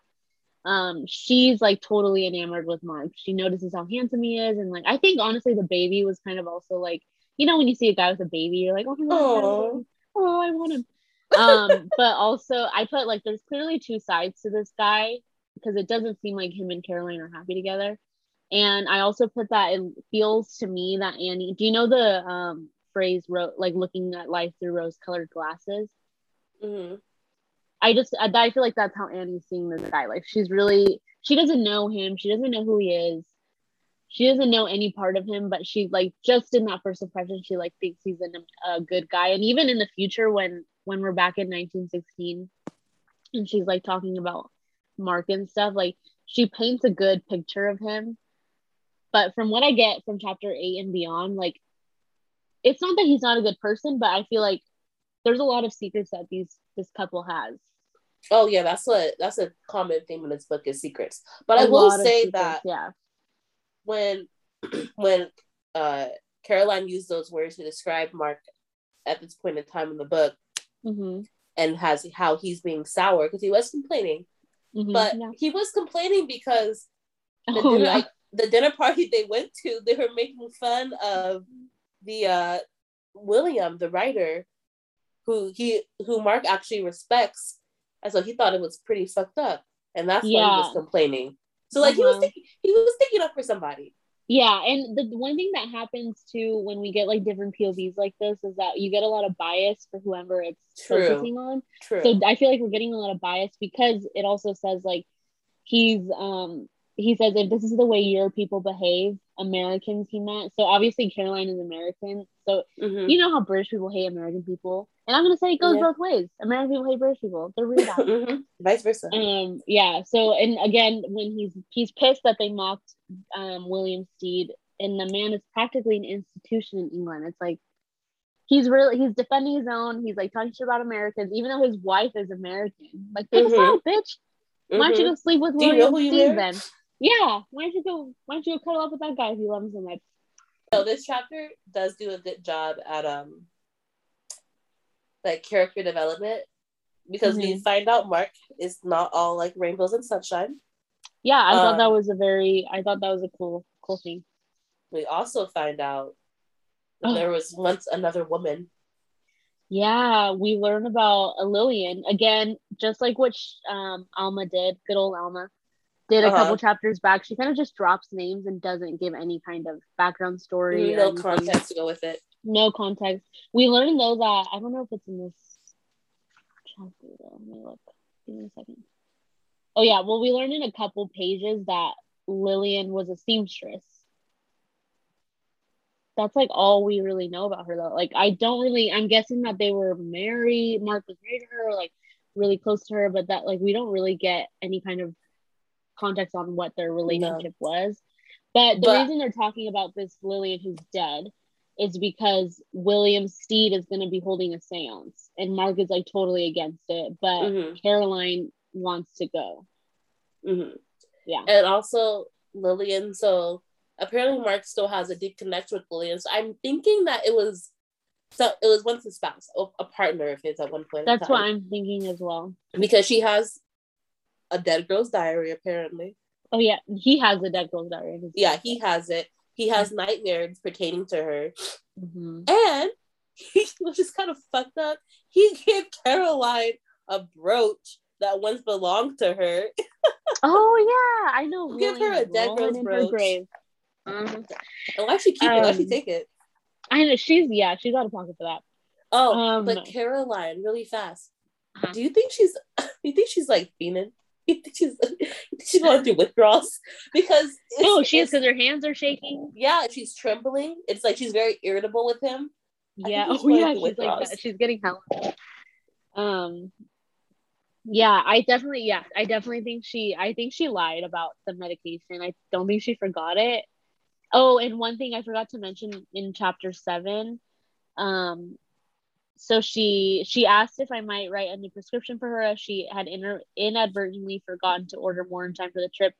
um, she's like totally enamored with Mark. She notices how handsome he is, and like I think honestly the baby was kind of also like, you know, when you see a guy with a baby, you're like, oh my god, oh, I want him. um, but also I put like there's clearly two sides to this guy because it doesn't seem like him and Caroline are happy together. And I also put that it feels to me that Annie, do you know the um, phrase ro- like looking at life through rose colored glasses? Mm-hmm. I just I, I feel like that's how Annie's seeing this guy. Like she's really she doesn't know him. She doesn't know who he is. She doesn't know any part of him, but she like just in that first impression, she like thinks he's a, a good guy. And even in the future, when when we're back in 1916, and she's like talking about Mark and stuff, like she paints a good picture of him but from what I get from chapter eight and beyond, like it's not that he's not a good person, but I feel like there's a lot of secrets that these this couple has. Oh yeah, that's what that's a common theme in this book is secrets. But a I will say secrets, that yeah, when when uh Caroline used those words to describe Mark at this point in time in the book, mm-hmm. and has how he's being sour because he was complaining, mm-hmm, but yeah. he was complaining because the oh, dinner, yeah the dinner party they went to, they were making fun of the uh, William, the writer, who he who Mark actually respects, and so he thought it was pretty fucked up, and that's yeah. why he was complaining. So like uh-huh. he was uh-huh. thinking, he was thinking up for somebody. Yeah, and the one thing that happens too when we get like different POVs like this is that you get a lot of bias for whoever it's True. focusing on. True. So I feel like we're getting a lot of bias because it also says like he's um he says if this is the way your people behave, Americans he meant. So obviously Caroline is American. So mm-hmm. you know how British people hate American people. And I'm gonna say it goes yeah. both ways. American people hate British people. They're bad. mm-hmm. Vice versa. Um yeah. So and again when he's he's pissed that they mocked um William Steed and the man is practically an institution in England. It's like he's really he's defending his own. He's like talking shit about Americans, even though his wife is American. Like, mm-hmm. bitch. Why don't you go sleep with William Steed then? Yeah. Why don't you go? Why don't you go cuddle up with that guy if you love him so much? So this chapter does do a good job at um like character development because mm-hmm. we find out Mark is not all like rainbows and sunshine. Yeah, I um, thought that um, was a very I thought that was a cool cool thing. We also find out oh. there was once another woman. Yeah, we learn about a Lillian again, just like what um, Alma did. Good old Alma did a uh-huh. couple chapters back. She kind of just drops names and doesn't give any kind of background story. No context to go with it. No context. We learned though that I don't know if it's in this chapter though. Let me look. Give me a second. Oh yeah, well we learned in a couple pages that Lillian was a seamstress. That's like all we really know about her though. Like I don't really I'm guessing that they were married, Mark was married to her, like really close to her, but that like we don't really get any kind of context on what their relationship no. was. But the but, reason they're talking about this Lillian who's dead is because William Steed is going to be holding a seance and Mark is like totally against it, but mm-hmm. Caroline wants to go. Mm-hmm. Yeah. And also Lillian, so apparently Mark still has a deep connection with Lillian. So I'm thinking that it was so it was once a spouse, a partner of his at one point. That's what I'm thinking as well. Because she has a dead girl's diary apparently. Oh yeah, he has a dead girl's diary. Yeah, he has it. He has nightmares pertaining to her, mm-hmm. and he was just kind of fucked up. He gave Caroline a brooch that once belonged to her. oh yeah, I know. Give her a dead girl's brooch. Grave. Mm-hmm. And why she keep um, it? Why she take it? I know she's yeah, she's out of pocket for that. Oh, um, but Caroline, really fast. Uh-huh. Do you think she's? Do you think she's like fiending? she's she's going through withdrawals? Because oh she is because her hands are shaking. Yeah she's trembling. It's like she's very irritable with him. Yeah. oh yeah she's like that. she's getting hell um yeah i definitely yeah i definitely think she i think she lied about the medication. I don't think she forgot it. Oh and one thing i forgot to mention in chapter seven um so she she asked if I might write a new prescription for her as she had inter- inadvertently forgotten to order more in time for the trip.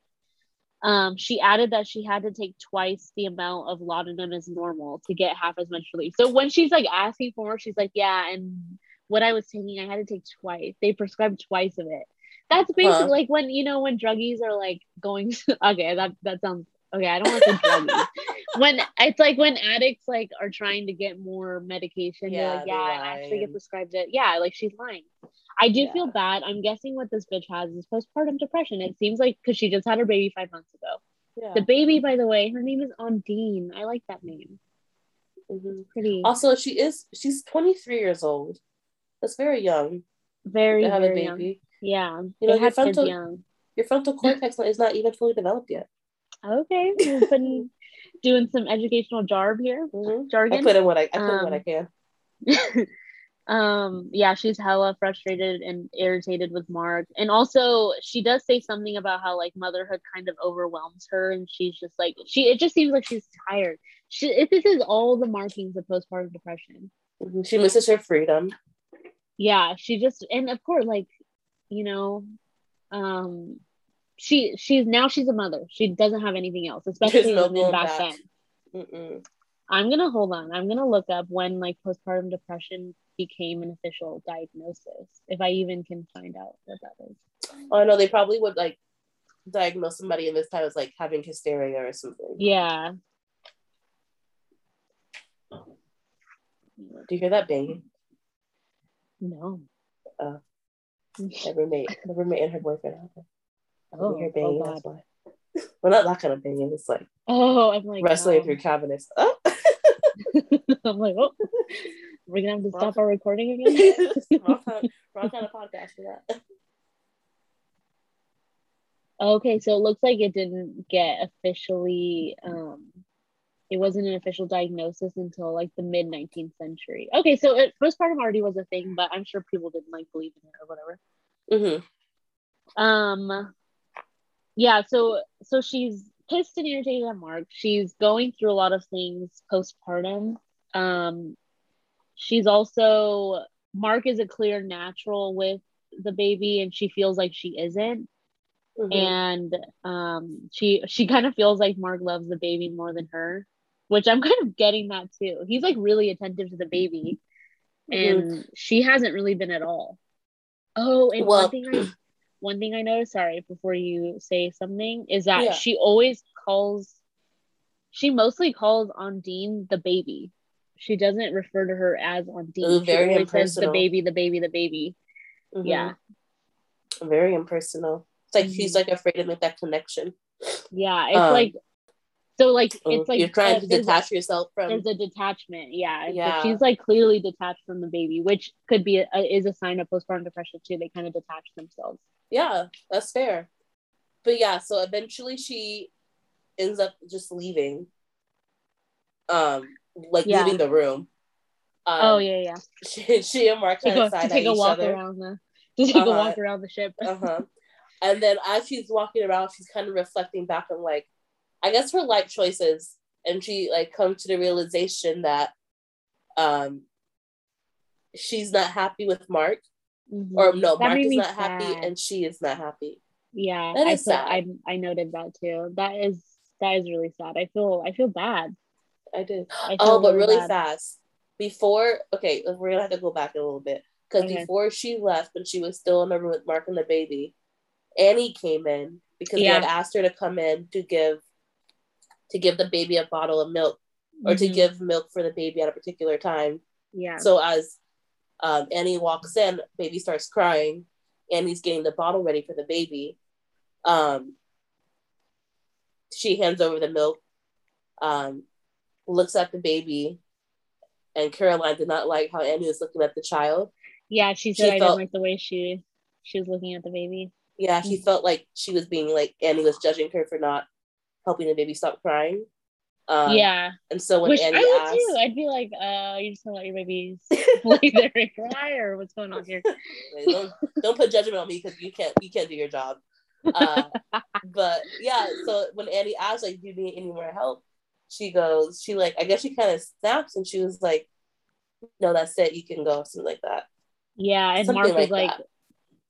Um, she added that she had to take twice the amount of laudanum as normal to get half as much relief. So when she's like asking for more, she's like, "Yeah, and what I was taking, I had to take twice. They prescribed twice of it." That's basically huh. like when you know when druggies are like going. To, okay, that that sounds okay. I don't want to druggies. when it's like when addicts like are trying to get more medication, yeah, like, "Yeah, I actually get prescribed it." Yeah, like she's lying. I do yeah. feel bad. I'm guessing what this bitch has is postpartum depression. It seems like because she just had her baby five months ago. Yeah. The baby, by the way, her name is Ondine. I like that name. Mm-hmm. Pretty. Also, she is she's 23 years old. That's very young. Very, have very a baby. Young. Yeah. You know, your frontal, young. your frontal cortex is not even fully developed yet. Okay. Been doing some educational jarb here. Mm-hmm. Jargon. I put in what I, I put um, in what I um, can. um yeah she's hella frustrated and irritated with mark and also she does say something about how like motherhood kind of overwhelms her and she's just like she it just seems like she's tired she this is all the markings of postpartum depression mm-hmm. she misses her freedom yeah she just and of course like you know um she she's now she's a mother. She doesn't have anything else especially no back, back. Then Mm-mm. i'm gonna hold on. I'm gonna look up when like postpartum depression became an official diagnosis if i even can find out what that is. Oh i know they probably would like diagnose somebody in this time as like having hysteria or something. Yeah. Do you hear that banging? No. Uh my roommate my roommate and her boyfriend oh, hear banging oh that's why well not that kind of banging it's like oh i'm like wrestling um... through cabinets oh. i'm like oh we're gonna have to stop our recording again. wrong, kind, wrong kind of podcast for that. Okay, so it looks like it didn't get officially um it wasn't an official diagnosis until like the mid 19th century. Okay, so it, postpartum already was a thing, but I'm sure people didn't like believe in it or whatever. Mm-hmm. Um yeah, so so she's pissed and irritated at Mark. She's going through a lot of things postpartum. Um she's also Mark is a clear natural with the baby and she feels like she isn't. Mm-hmm. And um she she kind of feels like Mark loves the baby more than her, which I'm kind of getting that too. He's like really attentive to the baby mm-hmm. and she hasn't really been at all. Oh, and well, one thing I one thing I noticed, sorry, before you say something, is that yeah. she always calls she mostly calls Ondine the baby she doesn't refer to her as Ondine. Ooh, very she always says the baby, the baby, the baby. Mm-hmm. Yeah. Very impersonal. It's like mm-hmm. she's like afraid to make that connection. Yeah, it's um, like so like it's like you're trying uh, to detach yourself from. There's a detachment. Yeah, yeah. she's like clearly detached from the baby, which could be a, is a sign of postpartum depression too. They kind of detach themselves. Yeah, that's fair. But yeah, so eventually she ends up just leaving. Um, like yeah. leaving the room. Um, oh yeah, yeah. She, she and Mark kind of side take a walk other. around the to take uh-huh. a walk around the ship. uh-huh. And then as she's walking around, she's kind of reflecting back on like, I guess her life choices, and she like comes to the realization that, um, she's not happy with Mark, mm-hmm. or no, that Mark is not sad. happy, and she is not happy. Yeah, that is I, sad. I I noted that too. That is that is really sad. I feel I feel bad I did. I oh, but really fast. Before, okay, we're gonna have to go back a little bit because okay. before she left, when she was still in the room with Mark and the baby, Annie came in because yeah. they had asked her to come in to give to give the baby a bottle of milk or mm-hmm. to give milk for the baby at a particular time. Yeah. So as um, Annie walks in, baby starts crying. Annie's getting the bottle ready for the baby. Um, she hands over the milk. Um, looks at the baby, and Caroline did not like how Annie was looking at the child. Yeah, she said she I felt, didn't like the way she she was looking at the baby. Yeah, she mm-hmm. felt like she was being like Annie was judging her for not helping the baby stop crying. Um, yeah, and so when Which Annie I would asked, too. I'd be like, "Uh, you just gonna let your babies lay there and cry, or what's going on here?" don't don't put judgment on me because you can't you can't do your job. Uh, but yeah, so when Annie asked, like, "Do you need any more help?" she goes, she like, I guess she kind of snaps and she was like, no, that's it. You can go, something like that. Yeah, and Something Mark like is like, that.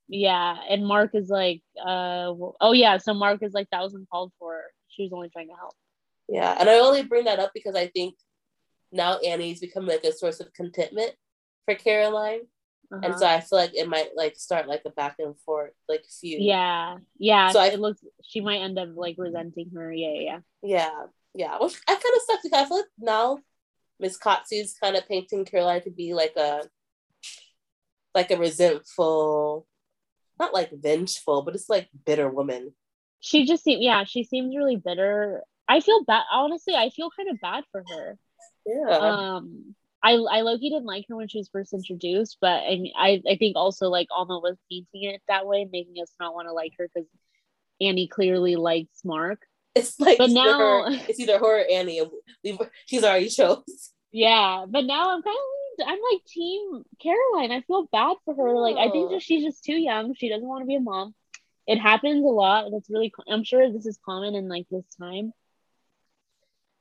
yeah, and Mark is like, uh, well- oh yeah, so Mark is like, that wasn't called for. She was only trying to help. Yeah, and I only bring that up because I think now Annie's become like a source of contentment for Caroline, and Uh-huh. so I feel like it might like start like a back and forth like feud. yeah, yeah. So I- it looks she might end up like resenting her. Yeah, yeah, yeah. yeah. Which I kind of sucked because I feel like now Miss Katsu's kind of painting Caroline to be like a like a resentful, not like vengeful, but it's like bitter woman. She just seemed, yeah, she seems really bitter. I feel bad. Honestly, I feel kind of bad for her. Yeah. um I I lowkey didn't like her when she was first introduced, but I mean, I I think also like Alma was painting it that way, making us not want to like her because Annie clearly likes Mark. it's like but it's either now- her, it's either her or Annie. and We've, she's already chose. Yeah, but now I'm kind of I'm like Team Caroline. I feel bad for her. Like I think that she's just too young. She doesn't want to be a mom. It happens a lot. That's really. I'm sure this is common in like this time.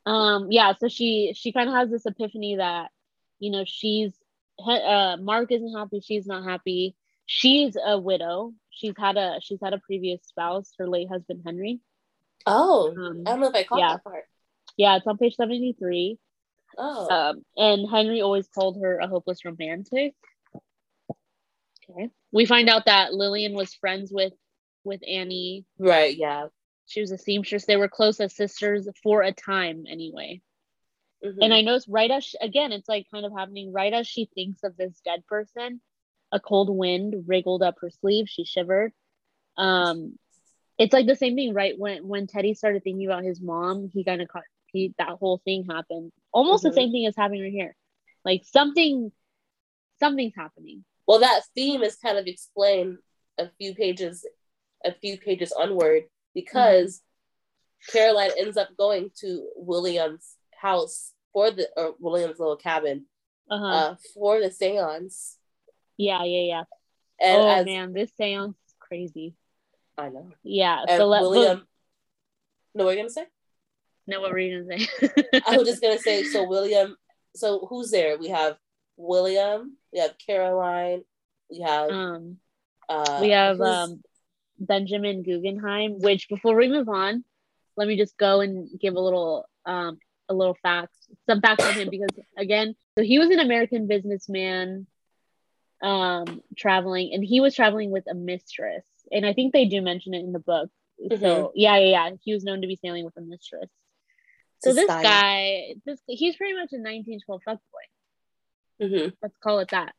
Um. Yeah. So she she kind of has this epiphany that you know she's uh Mark isn't happy. She's not happy. She's a widow. She's had a she's had a previous spouse, her late husband Henry. Oh, Um, I don't know if I caught yeah. that part. yeah, it's on page seventy three. Oh, Um, and Henry always called her a hopeless romantic. Okay. We find out that Lillian was friends with with Annie. right. Yeah. She was a seamstress. They were close as sisters for a time, anyway. Mhm. And I noticed right as she, again, it's like kind of happening right as she thinks of this dead person. A cold wind wriggled up her sleeve. She shivered. Um, it's like the same thing, right? When when Teddy started thinking about his mom, he kind of caught he that whole thing happened. Almost Mhm. the same thing is happening right here. Like something, something's happening. well, that theme is kind of explained a few pages, a few pages onward because Caroline ends up going to William's house for the or William's little cabin Uh-huh. uh, for the seance. yeah, yeah, yeah. And oh as man, this seance is crazy. I know, Yeah. and so let William. No, what are you gonna say? No, what were you gonna say? I was just gonna say. So William. So who's there? We have William. We have Caroline. We have. um, uh, we have um Benjamin Guggenheim. Which before we move on, let me just go and give a little um a little facts, some facts on him because again, so he was an American businessman, um, traveling, and he was traveling with a mistress, and I think they do mention it in the book. So yeah, yeah, yeah, he was known to be sailing with a mistress. So this style. guy, this he's pretty much a 1912 fuckboy. Mhm. Let's call it that.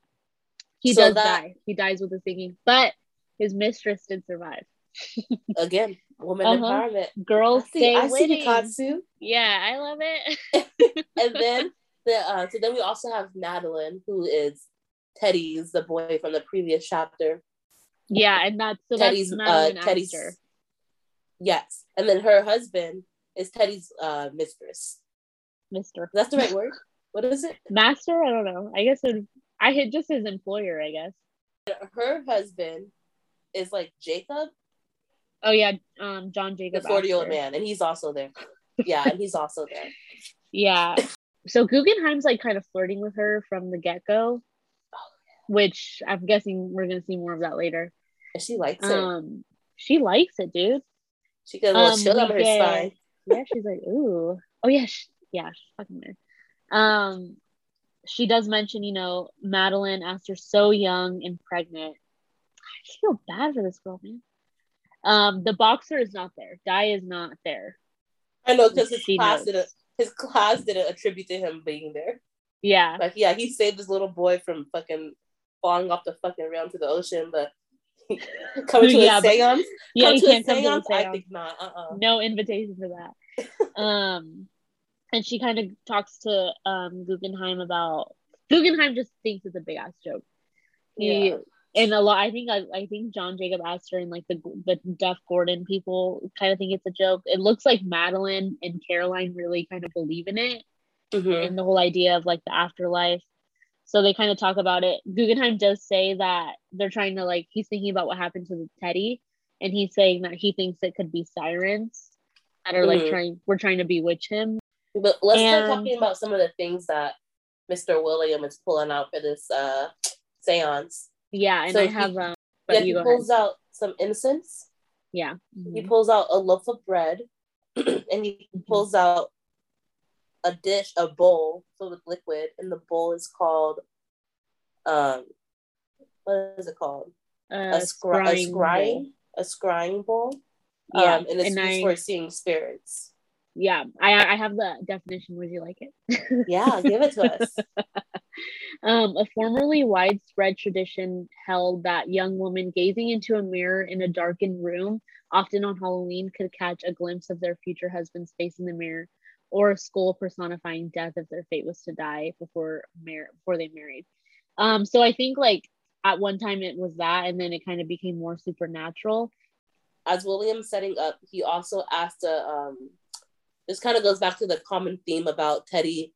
He So does that- die. He dies with a singing, but his mistress did survive. Again, woman Uh-huh. empowerment. Girls I see, stay I see winning. you, Katsu. Yeah, I love it. and then the uh, so then we also have Madeline, who is Teddy's the boy from the previous chapter. yeah, and that's so Teddy's that's uh Teddy's Astor. yes, and then her husband is Teddy's uh mistress. Mister That's the right word. What is it? Master. I don't know. I guess it, I hit just his employer. I guess. Her husband is like Jacob, Oh yeah, um, John Jacob. the forty-year-old man, and he's also there. Yeah, and he's also there. Yeah. So Guggenheim's like kind of flirting with her from the get go, which I'm guessing we're gonna see more of that later. And she likes it. Um, she likes it, dude. She got a little um, chill on her get- spine. Yeah, she's like, ooh, oh yeah, sh- yeah, she's fucking there. Um, she does mention, you know, Madeline asked her so young and pregnant. I feel bad for this girl, man. Um, the boxer is not there. Di is not there. I know because his class didn't his class didn't attribute to him being there. Yeah, Like, yeah, he saved this little boy from fucking falling off the fucking rail to the ocean, but coming to Yeah, a but- seance, yeah, come you to can't come to seance, the I think not. Uh-uh. no invitation for that. um, and she kind of talks to um Guggenheim about Guggenheim just thinks it's a big ass joke. He Yeah. And a lot. I think I, I think John Jacob Astor and like the the Jeff Gordon people kind of think it's a joke. It looks like Madeline and Caroline really kind of believe in it Mhm. and the whole idea of like the afterlife. So they kind of talk about it. Guggenheim does say that they're trying to like he's thinking about what happened to the Teddy, and he's saying that he thinks it could be sirens that are like Mhm. trying we're trying to bewitch him. But let's start talking about some of the things that Mr. William is pulling out for this uh seance. Yeah, and So I he- have um. Yeah, But he pulls ahead. out some incense. Yeah. He Mhm. pulls out a loaf of bread, and he Mhm. pulls out a dish, a bowl filled with liquid, and the bowl is called um, what is it called? Uh, a scry, a scrying bowl. a scrying bowl. Yeah, um, and it's and used I- for seeing spirits. Yeah, I I have the definition. Would you like it? Yeah, give it to us. Um, a formerly widespread tradition held that young women gazing into a mirror in a darkened room, often on Halloween, could catch a glimpse of their future husband's face in the mirror, or a skull personifying death if their fate was to die before mar- before they married. Um, so I think like at one time it was that, and then it kind of became more supernatural. As William's setting up, he also asked a um, this kind of goes back to the common theme about Teddy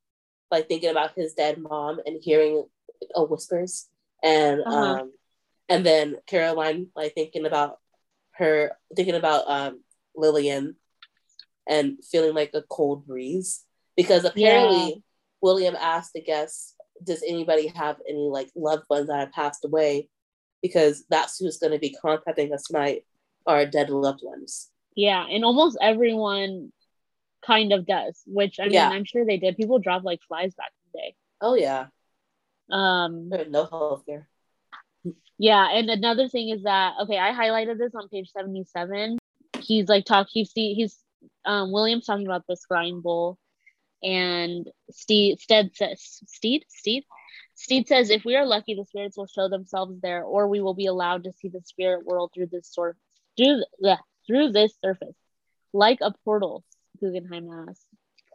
like thinking about his dead mom and hearing uh, whispers. And Uh-huh. um and then Caroline like thinking about her thinking about um Lillian and feeling like a cold breeze. Because apparently William asked the guests does anybody have any like loved ones that have passed away? Because that's who's going to be contacting us tonight our dead loved ones. Yeah, and almost everyone kind of does, which I mean, Yeah. I'm sure they did. People dropped like flies back in the day. oh yeah Um, There's no health care yeah, and another thing is that okay, I highlighted this on page 77. He's like talk he's see he's um William's talking about the scrying bowl and Steve Stead says Steed Steed Steed says if we are lucky the spirits will show themselves there or we will be allowed to see the spirit world through this sort through the through this surface like a portal Guggenheim asks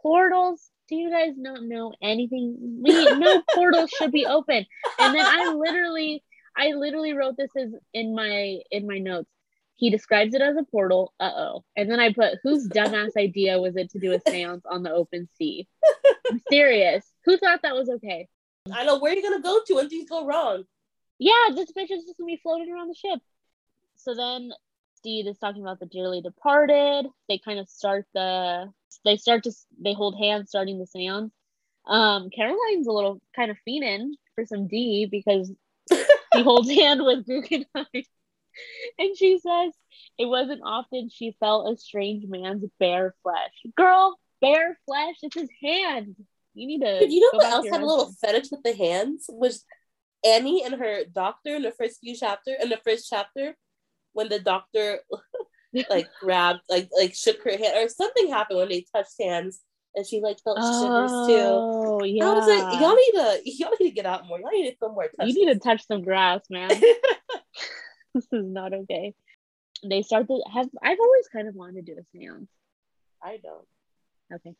portals do you guys not know anything we no portals should be open and then I literally I literally wrote this as in my in my notes. He describes it as a portal. Uh oh. And then I put whose dumbass idea was it to do a seance on the open sea? I'm serious. Who thought that was okay? i know where are you going to go to when things go wrong Yeah, this bitch is just gonna be floating around the ship. So then Steed is talking about the dearly departed. They kind of start the they start to they hold hands starting the seance. Um, Caroline's a little kind of fiending for some D because he holds hand with Guggenheim. And she says it wasn't often she felt a strange man's bare flesh. Girl, bare flesh, it's his hand. You need to. But you know what else had a little fetish with the hands was Annie and her doctor in the first few chapter in the first chapter when the doctor like grabbed like like shook her hand or something happened when they touched hands and she like felt shivers too. Oh, yeah. I was like, y'all need to y'all need to get out more. Y'all need to feel more touch. you need to touch some grass, man. this is not okay. They start to have. I've always kind of wanted to do a seance. I don't. Okay.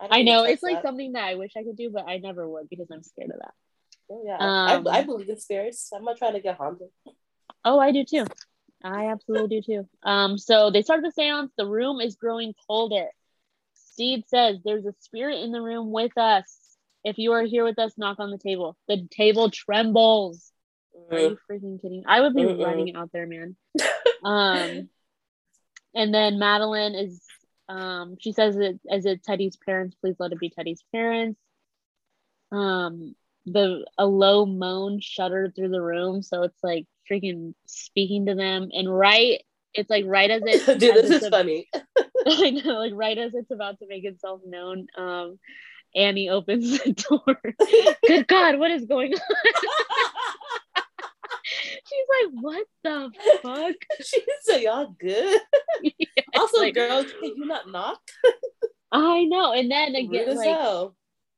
don't I know it's like that. something that I wish I could do, but I never would because I'm scared of that. Oh, yeah, Um, I, I believe in spirits. I'm not trying to get haunted. Oh, I do too. I absolutely do too. Um, so they start the seance. The room is growing colder. Steed says, There's a spirit in the room with us. If you are here with us, knock on the table. The table trembles. Are you freaking kidding? I would be Mm-mm. running out there, man. um, and then Madeline is, um, she says it as it Teddy's parents. Please let it be Teddy's parents. Um, the a low moan shuddered through the room, so it's like freaking speaking to them. And right, it's like right as it, Dude, as this it's is funny. I know, like right as it's about to make itself known, um, Annie opens the door. Good God, what is going on? She's like, what the fuck? She's said, "Y'all good." Yeah, Also, like- girls, can you not knock? I know. And then again, as like.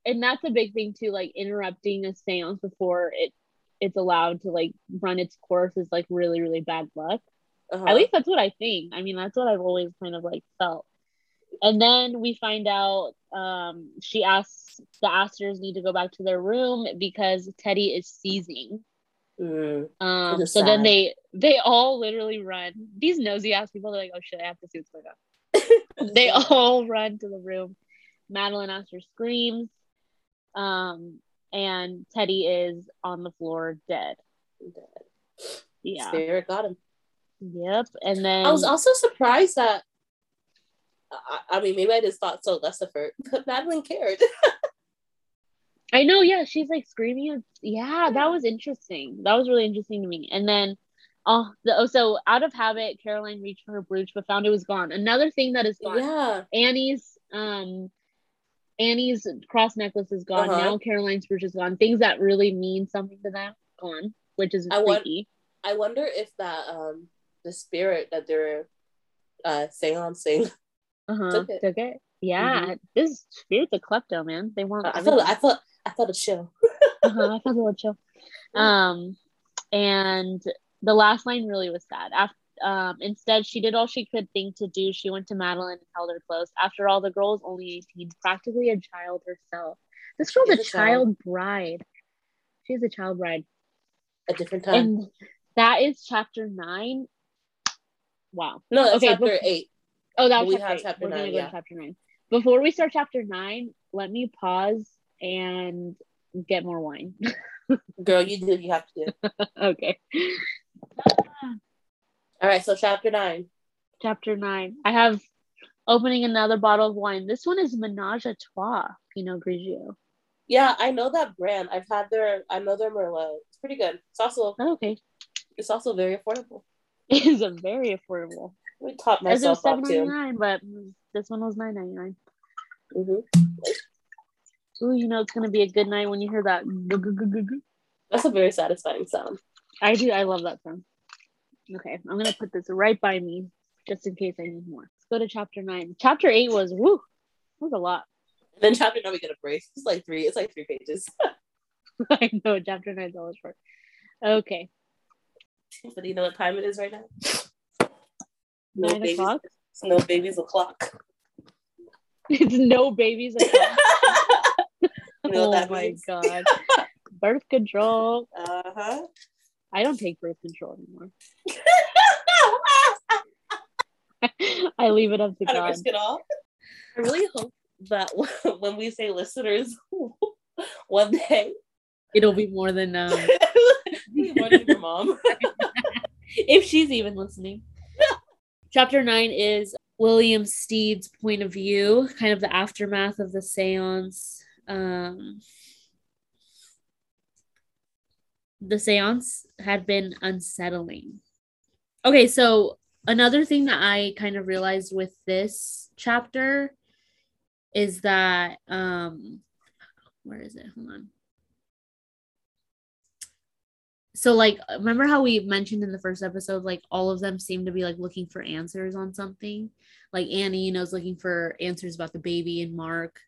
And that's a big thing too, like interrupting a seance before it it's allowed to like run its course is like really, really bad luck. Uh-huh. At least that's what I think. I mean, that's what I've always kind of like felt. And then we find out um, she asks the Astors need to go back to their room because Teddy is seizing. Mm. Um, so then they they all literally run. These nosy ass people they're like, oh shit, I have to see what's going on. They all run to the room. Madeline Astor screams, um, and Teddy is on the floor dead. Yeah. Spirit got him. Yep. And then I was also surprised that. I, I mean, maybe I just thought so less of her, but Madeline cared. I know, yeah, she's like screaming. Yeah, that was interesting. That was really interesting to me. And then, oh, the, oh, so out of habit, Caroline reached for her brooch but found it was gone. Another thing that is gone. Yeah. Annie's um Annie's cross necklace is gone. Uh-huh. Now Caroline's brooch is gone. Things that really mean something to them gone, which is I want- I wonder if that um the spirit that they're uh seancing. Uh-huh. Took it. Took it. Yeah, this spirit's a klepto, man. They want. I felt I felt I felt a chill. uh-huh, I felt a little chill. Um, and the last line really was sad. After, um, instead, she did all she could think to do. She went to Madeline and held her close. After all, the girl was only 18, practically a child herself. This girl's a, She's a child. child bride. She's a child bride. A different time. And that is chapter nine. Wow. no, that's okay, chapter eight. Oh, that was we chapter, chapter We're gonna nine, go yeah. to chapter nine. Before we start chapter nine, let me pause and get more wine. Girl, you do you have to do. okay. All right, so chapter nine. chapter nine. I have opening another bottle of wine. This one is Menage a Trois Pinot Grigio. Yeah, I know that brand. I've had their I know their Merlot. It's pretty good. It's also Oh, okay. it's also very affordable. It is a very affordable. Let me top As it was myself up too. nine, but this one was nine ninety nine. hmm Ooh, you know it's gonna be a good night when you hear that. That's a very satisfying sound. I do. I love that sound. Okay, I'm gonna put this right by me just in case I need more. Let's go to chapter nine. Chapter eight was woo. Was a lot. And then chapter nine we get a break. It's like three. It's like three pages. I know chapter nine's always short. Okay, but do you know what time it is right now? No nine babies. o'clock. It's no babies o'clock. It's no babies. o'clock. you know oh that my means? god. Birth control. Uh huh. I don't take birth control anymore. I leave it up to I God. risk it all. I really hope that when we say listeners, one day, It'll be more than um, more than your mom. if she's even listening. Chapter nine is William Steed's point of view, kind of the aftermath of the seance. Um, the seance had been unsettling. Okay, so another thing that I kind of realized with this chapter is that um where is it? Hold on. So like remember how we mentioned in the first episode like all of them seem to be like looking for answers on something? Like Annie, you know, is looking for answers about the baby and Mark.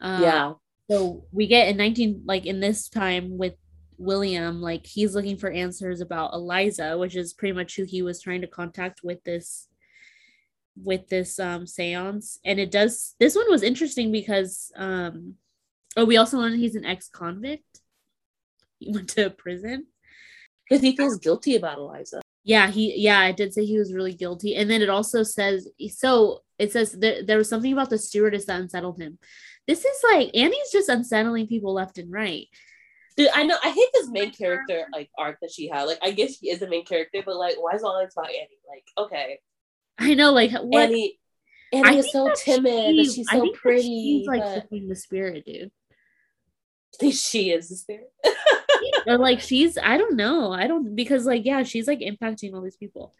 Um, yeah. so we get in 19 like in this time with William, like he's looking for answers about Eliza, which is pretty much who he was trying to contact with this with this um seance. And it does this one was interesting because um oh we also learned he's an ex-convict. He went to prison. Because he feels guilty about Eliza. Yeah, he yeah, I did say he was really guilty. And then it also says so it says there, there was something about the stewardess that unsettled him. This is like Annie's just unsettling people left and right. Dude, I know I hate this main character like arc that she had. Like I guess she is the main character, but like why is all it's about Annie? Like, okay. I know, like what Annie I Annie is so timid and she- she's I so pretty. She's like but the spirit, dude. I think she is the spirit. or like she's I don't know. I don't because like yeah, she's like impacting all these people.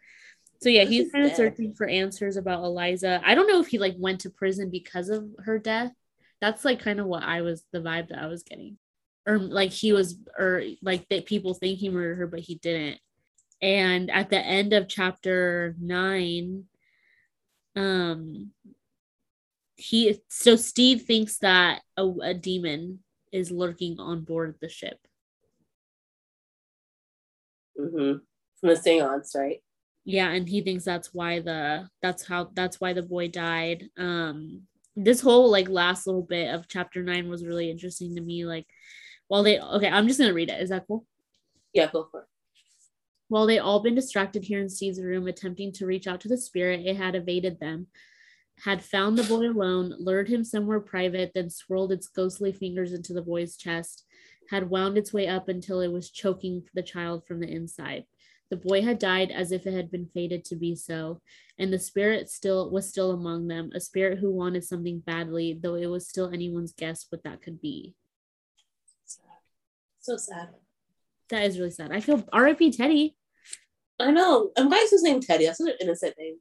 So yeah, he's kind of searching for answers about Eliza. I don't know if he like went to prison because of her death. That's like kind of what I was the vibe that I was getting. Or like he was or like that people think he murdered her, but he didn't. And at the end of chapter nine, um he so Steve thinks that a, a demon is lurking on board the ship. Mm hmm From the seance, right? yeah and he thinks that's why the that's how that's why the boy died um this whole like last little bit of chapter nine was really interesting to me like while they okay i'm just gonna read it. Is that cool? Yeah, go for it. while they all been distracted here in steve's room attempting to reach out to the spirit it had evaded them. Had found the boy alone lured him somewhere private then swirled its ghostly fingers into the boy's chest. Had wound its way up until it was choking the child from the inside. The boy had died as if it had been fated to be so, and the spirit still was still among them, a spirit who wanted something badly, though it was still anyone's guess what that could be. So sad. That is really sad. I feel R.I.P. Teddy. I know. Why is his name Teddy? That's such an innocent name.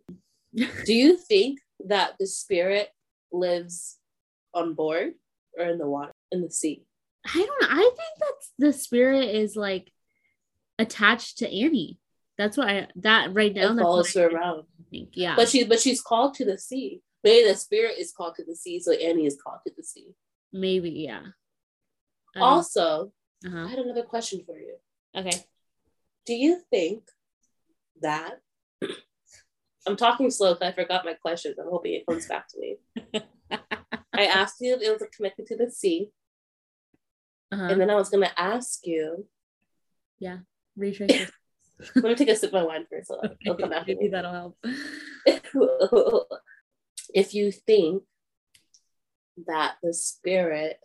Do you think that the spirit lives on board or in the water, in the sea? I don't know. I think that the spirit is like attached to Annie. That's what I that right now It follows her I around. think. Yeah. But she but she's called to the sea. Maybe the spirit is called to the sea, so Annie is called to the sea. maybe, yeah. Um, Also, I uh-huh. had another question for you. Okay. Do you think that I'm talking slow because I forgot my questions. I'm hoping it comes back to me. I asked you if it was connected to the sea, Uh-huh. and then I was gonna ask you. Yeah, retrace Let me take a sip of my wine first. So I'll come after Maybe that'll help. if you think that the spirit,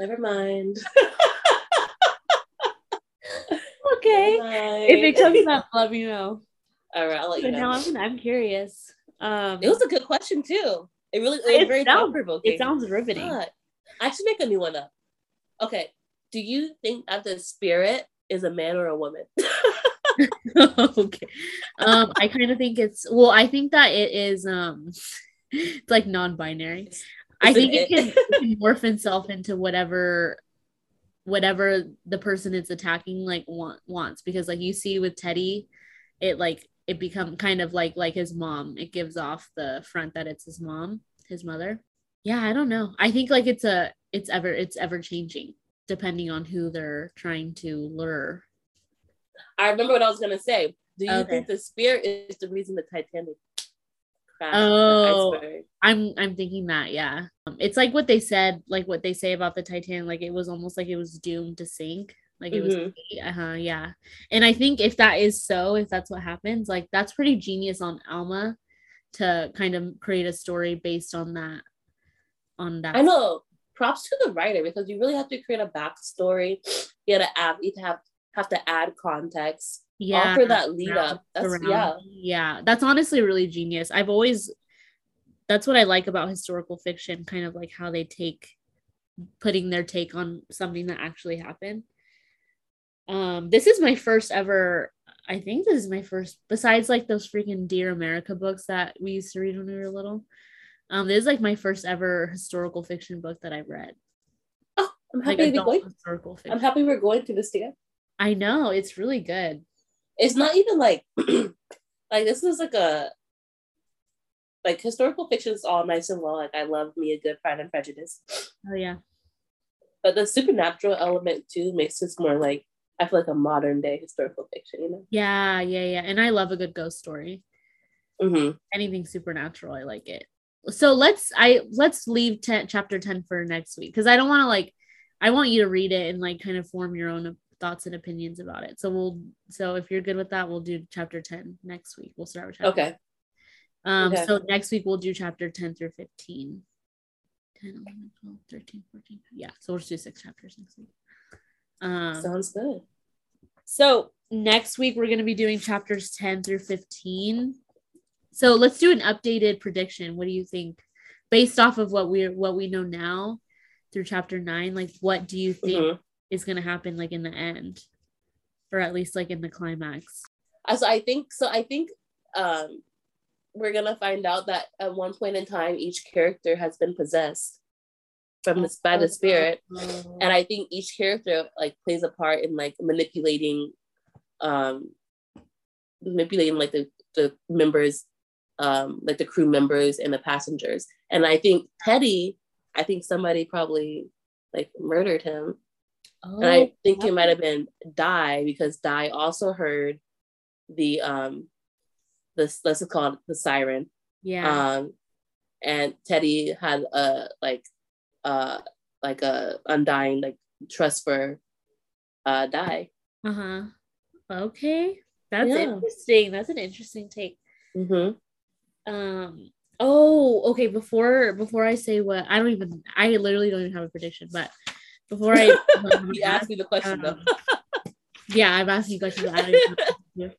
never mind. Okay. Never mind. If it comes up, let me know. all right, I'll let you know. now I'm I'm curious. Um It was a good question too. It really it It very sounds- it sounds riveting. I should make a new one up. Okay. Do you think that the spirit is a man or a woman? okay. Um, I kind of think it's well, I think that it is um it's like non-binary. I think it it? can, it can morph itself into whatever whatever the person it's attacking like want, wants because like you see with Teddy, it like it become kind of like like his mom. It gives off the front that it's his mom, his mother. Yeah, I don't know. I think like it's a it's ever it's ever changing depending on who they're trying to lure. I remember what I was gonna say. Do you Okay. think the spirit is the reason the Titanic Oh. I'm I'm thinking that, yeah. Um, it's like what they said, like what they say about the Titanic, like it was almost like it was doomed to sink. Like it was Mhm. uh-huh, yeah. And I think if that is so, if that's what happens, like that's pretty genius on Alma to kind of create a story based on that on that. I know. Props to the writer because you really have to create a backstory. You gotta add you have have to add context. Yeah. Offer that lead around- up. That's around- yeah. Yeah. That's honestly really genius. I've always that's what I like about historical fiction, kind of like how they take putting their take on something that actually happened. Um, this is my first ever, I think this is my first, besides like those freaking Dear America books that we used to read when we were little. Um, this is like my first ever historical fiction book that i've read. Oh, I'm happy be adult going. historical fiction. I'm happy we're going to this together. I know it's really good. It's not even like like this is like a like historical fiction is all nice and well. Like I love me a good Pride and Prejudice, Oh yeah. but the supernatural element too makes this more like I feel like a modern day historical fiction. You know. Yeah, yeah, yeah. And I love a good ghost story. hmm anything supernatural i like it so let's i let's leave 10 chapter 10 for next week because i don't want to like i want you to read it and like kind of form your own thoughts and opinions about it so we'll so if you're good with that we'll do chapter 10 next week we'll start with chapter Okay. um okay. so next week we'll do chapter 10 through 15 10 11 12 13 14 yeah so we'll just do six chapters next week um Sounds good. so next week we're going to be doing chapters 10 through 15. So let's do an updated prediction. What do you think based off of what we're what we know now through chapter 9? Like what do you think Mhm. Is going to happen like in the end or at least like in the climax? So I think so. I think um, we're gonna find out that at one point in time, each character has been possessed from this by the spirit, and I think each character like plays a part in like manipulating, um, manipulating like the the members, um, like the crew members and the passengers. And I think Teddy, I think somebody probably like murdered him. Oh, And I think it might have been Dai because Dai also heard the um this let's call it the siren. yeah. Um and Teddy had a like uh like a undying like trust for uh Dai. uh-huh. Okay. That's Yeah. interesting. That's an interesting take. Mm-hmm. Um oh okay before before I say what I don't even I literally don't even have a prediction but before I He asked me the question though. Um, yeah, I'm asking questions. I don't even know what to do.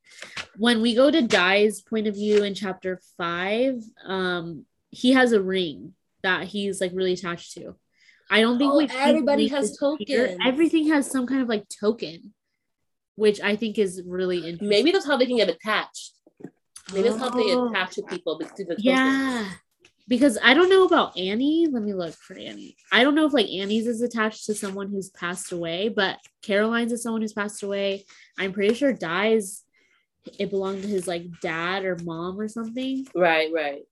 when we go to Dai's point of view in chapter five, um, he has a ring that he's like really attached to. I don't think Oh, we everybody has tokens. Everything has some kind of like token, which I think is really interesting. Maybe that's how they can get attached. Maybe that's how they Oh. attach to people because the tokens. Because I don't know about Annie. Let me look for Annie. I don't know if like Annie's is attached to someone who's passed away, but Caroline's is someone who's passed away. I'm pretty sure Dai's it belonged to his like dad or mom or something Right, right.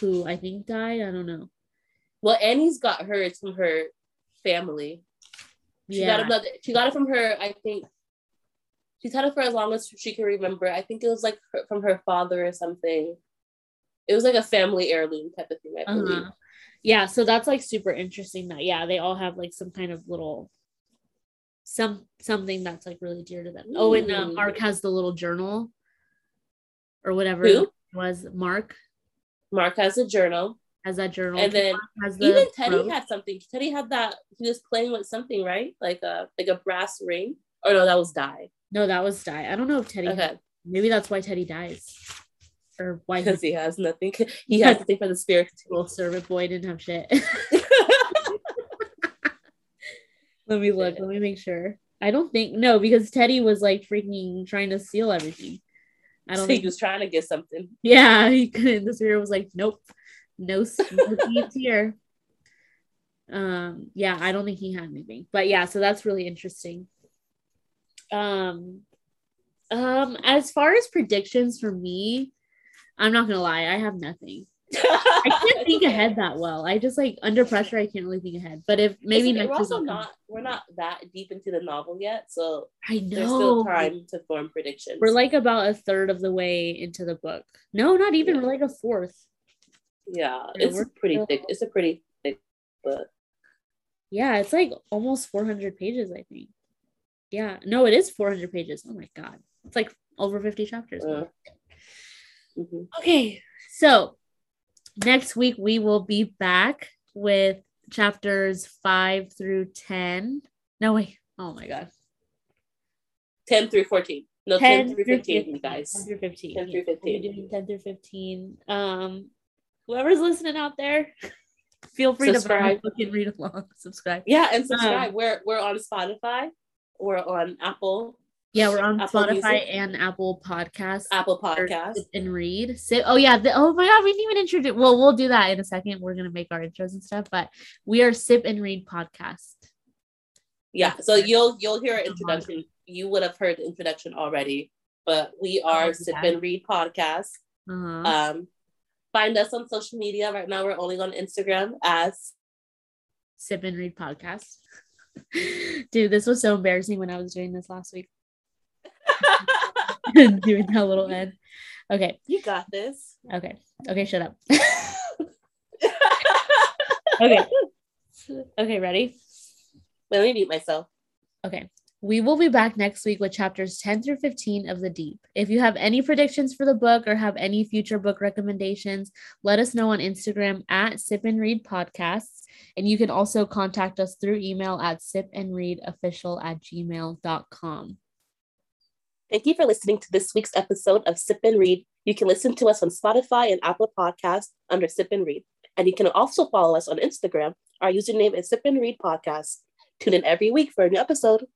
who I think died. I don't know. Well, Annie's got hers from her family. She yeah. got another. She got it from her. I think she's had it for as long as she can remember. I think it was like her, from her father or something. It was like a family heirloom type of thing. I believe. Uh-huh. Yeah, so that's like super interesting that yeah, they all have like some kind of little some something that's like really dear to them. Oh, and um, Mark has the little journal or whatever Who? it was. Mark Mark has a journal, has that journal. and then the even Teddy brooch. had something. Teddy had that. He was playing with something, right? Like a like a brass ring. Or no, that was Dai. no, that was Dai. I don't know if Teddy. Okay, Maybe that's why Teddy dies, or why because he has nothing. He has nothing for the spirit. little servant boy didn't have shit. Let me look. Let me make sure. I don't think no, because Teddy was like freaking trying to steal everything. I don't he think he was trying to get something. Yeah, he couldn't. The spirit was like, nope, no, no here. Um, yeah, I don't think he had anything, but yeah, so that's really interesting. Um, um, as far as predictions for me, I'm not gonna lie, I have nothing. I can't think ahead that well. I just like under pressure, I can't really think ahead. But if maybe It's next we're also not we're not that deep into the novel yet, so I there's know still time to form predictions. we're like about a third of the way into the book. No, not even. Yeah. We're like a fourth. yeah, Yeah, it's pretty still- thick. It's a pretty thick book. Yeah, it's like almost 400 pages, I think. Yeah, no, it is 400 pages. Oh my god, it's like over 50 chapters. Uh, mhm. Okay, so next week we will be back with chapters five through 10. No, wait. Oh my god. 10 through 14. No, 10, through 15, you 10 guys. through 15. 10 through yeah, we'll be 15. doing 10 through 15. Um, whoever's listening out there, feel free Subscribe. to fucking read along. Subscribe. Yeah, and subscribe. we're we're on Spotify. We're on Apple Yeah, we're on Apple Spotify Music. and Apple Podcasts. Apple or Podcast. And read. Sip, oh yeah. The, oh my god, we didn't even introduce. Well, we'll do that in a second. We're gonna make our intros and stuff, but we are Sip and Read podcast. Yeah, so you'll you'll hear an introduction. You would have heard the introduction already, but we are Oh, Sip and Read Podcast. Uh-huh. Um, find us on social media. Right now, we're only on Instagram as Sip and Read podcast. Dude, this was so embarrassing when I was doing this last week. doing that little end. Okay, You got this. okay, okay. Shut up. okay, okay. Ready? Let me mute myself. Okay. We will be back next week with chapters 10 through 15 of The Deep. If you have any predictions for the book or have any future book recommendations, let us know on Instagram at Sip and Read Podcasts. And you can also contact us through email at sipandreadofficial at gmail.com. Thank you for listening to this week's episode of Sip and Read. You can listen to us on Spotify and Apple Podcasts under Sip and Read. And you can also follow us on Instagram. Our username is Sip and Read Podcast. Tune in every week for a new episode.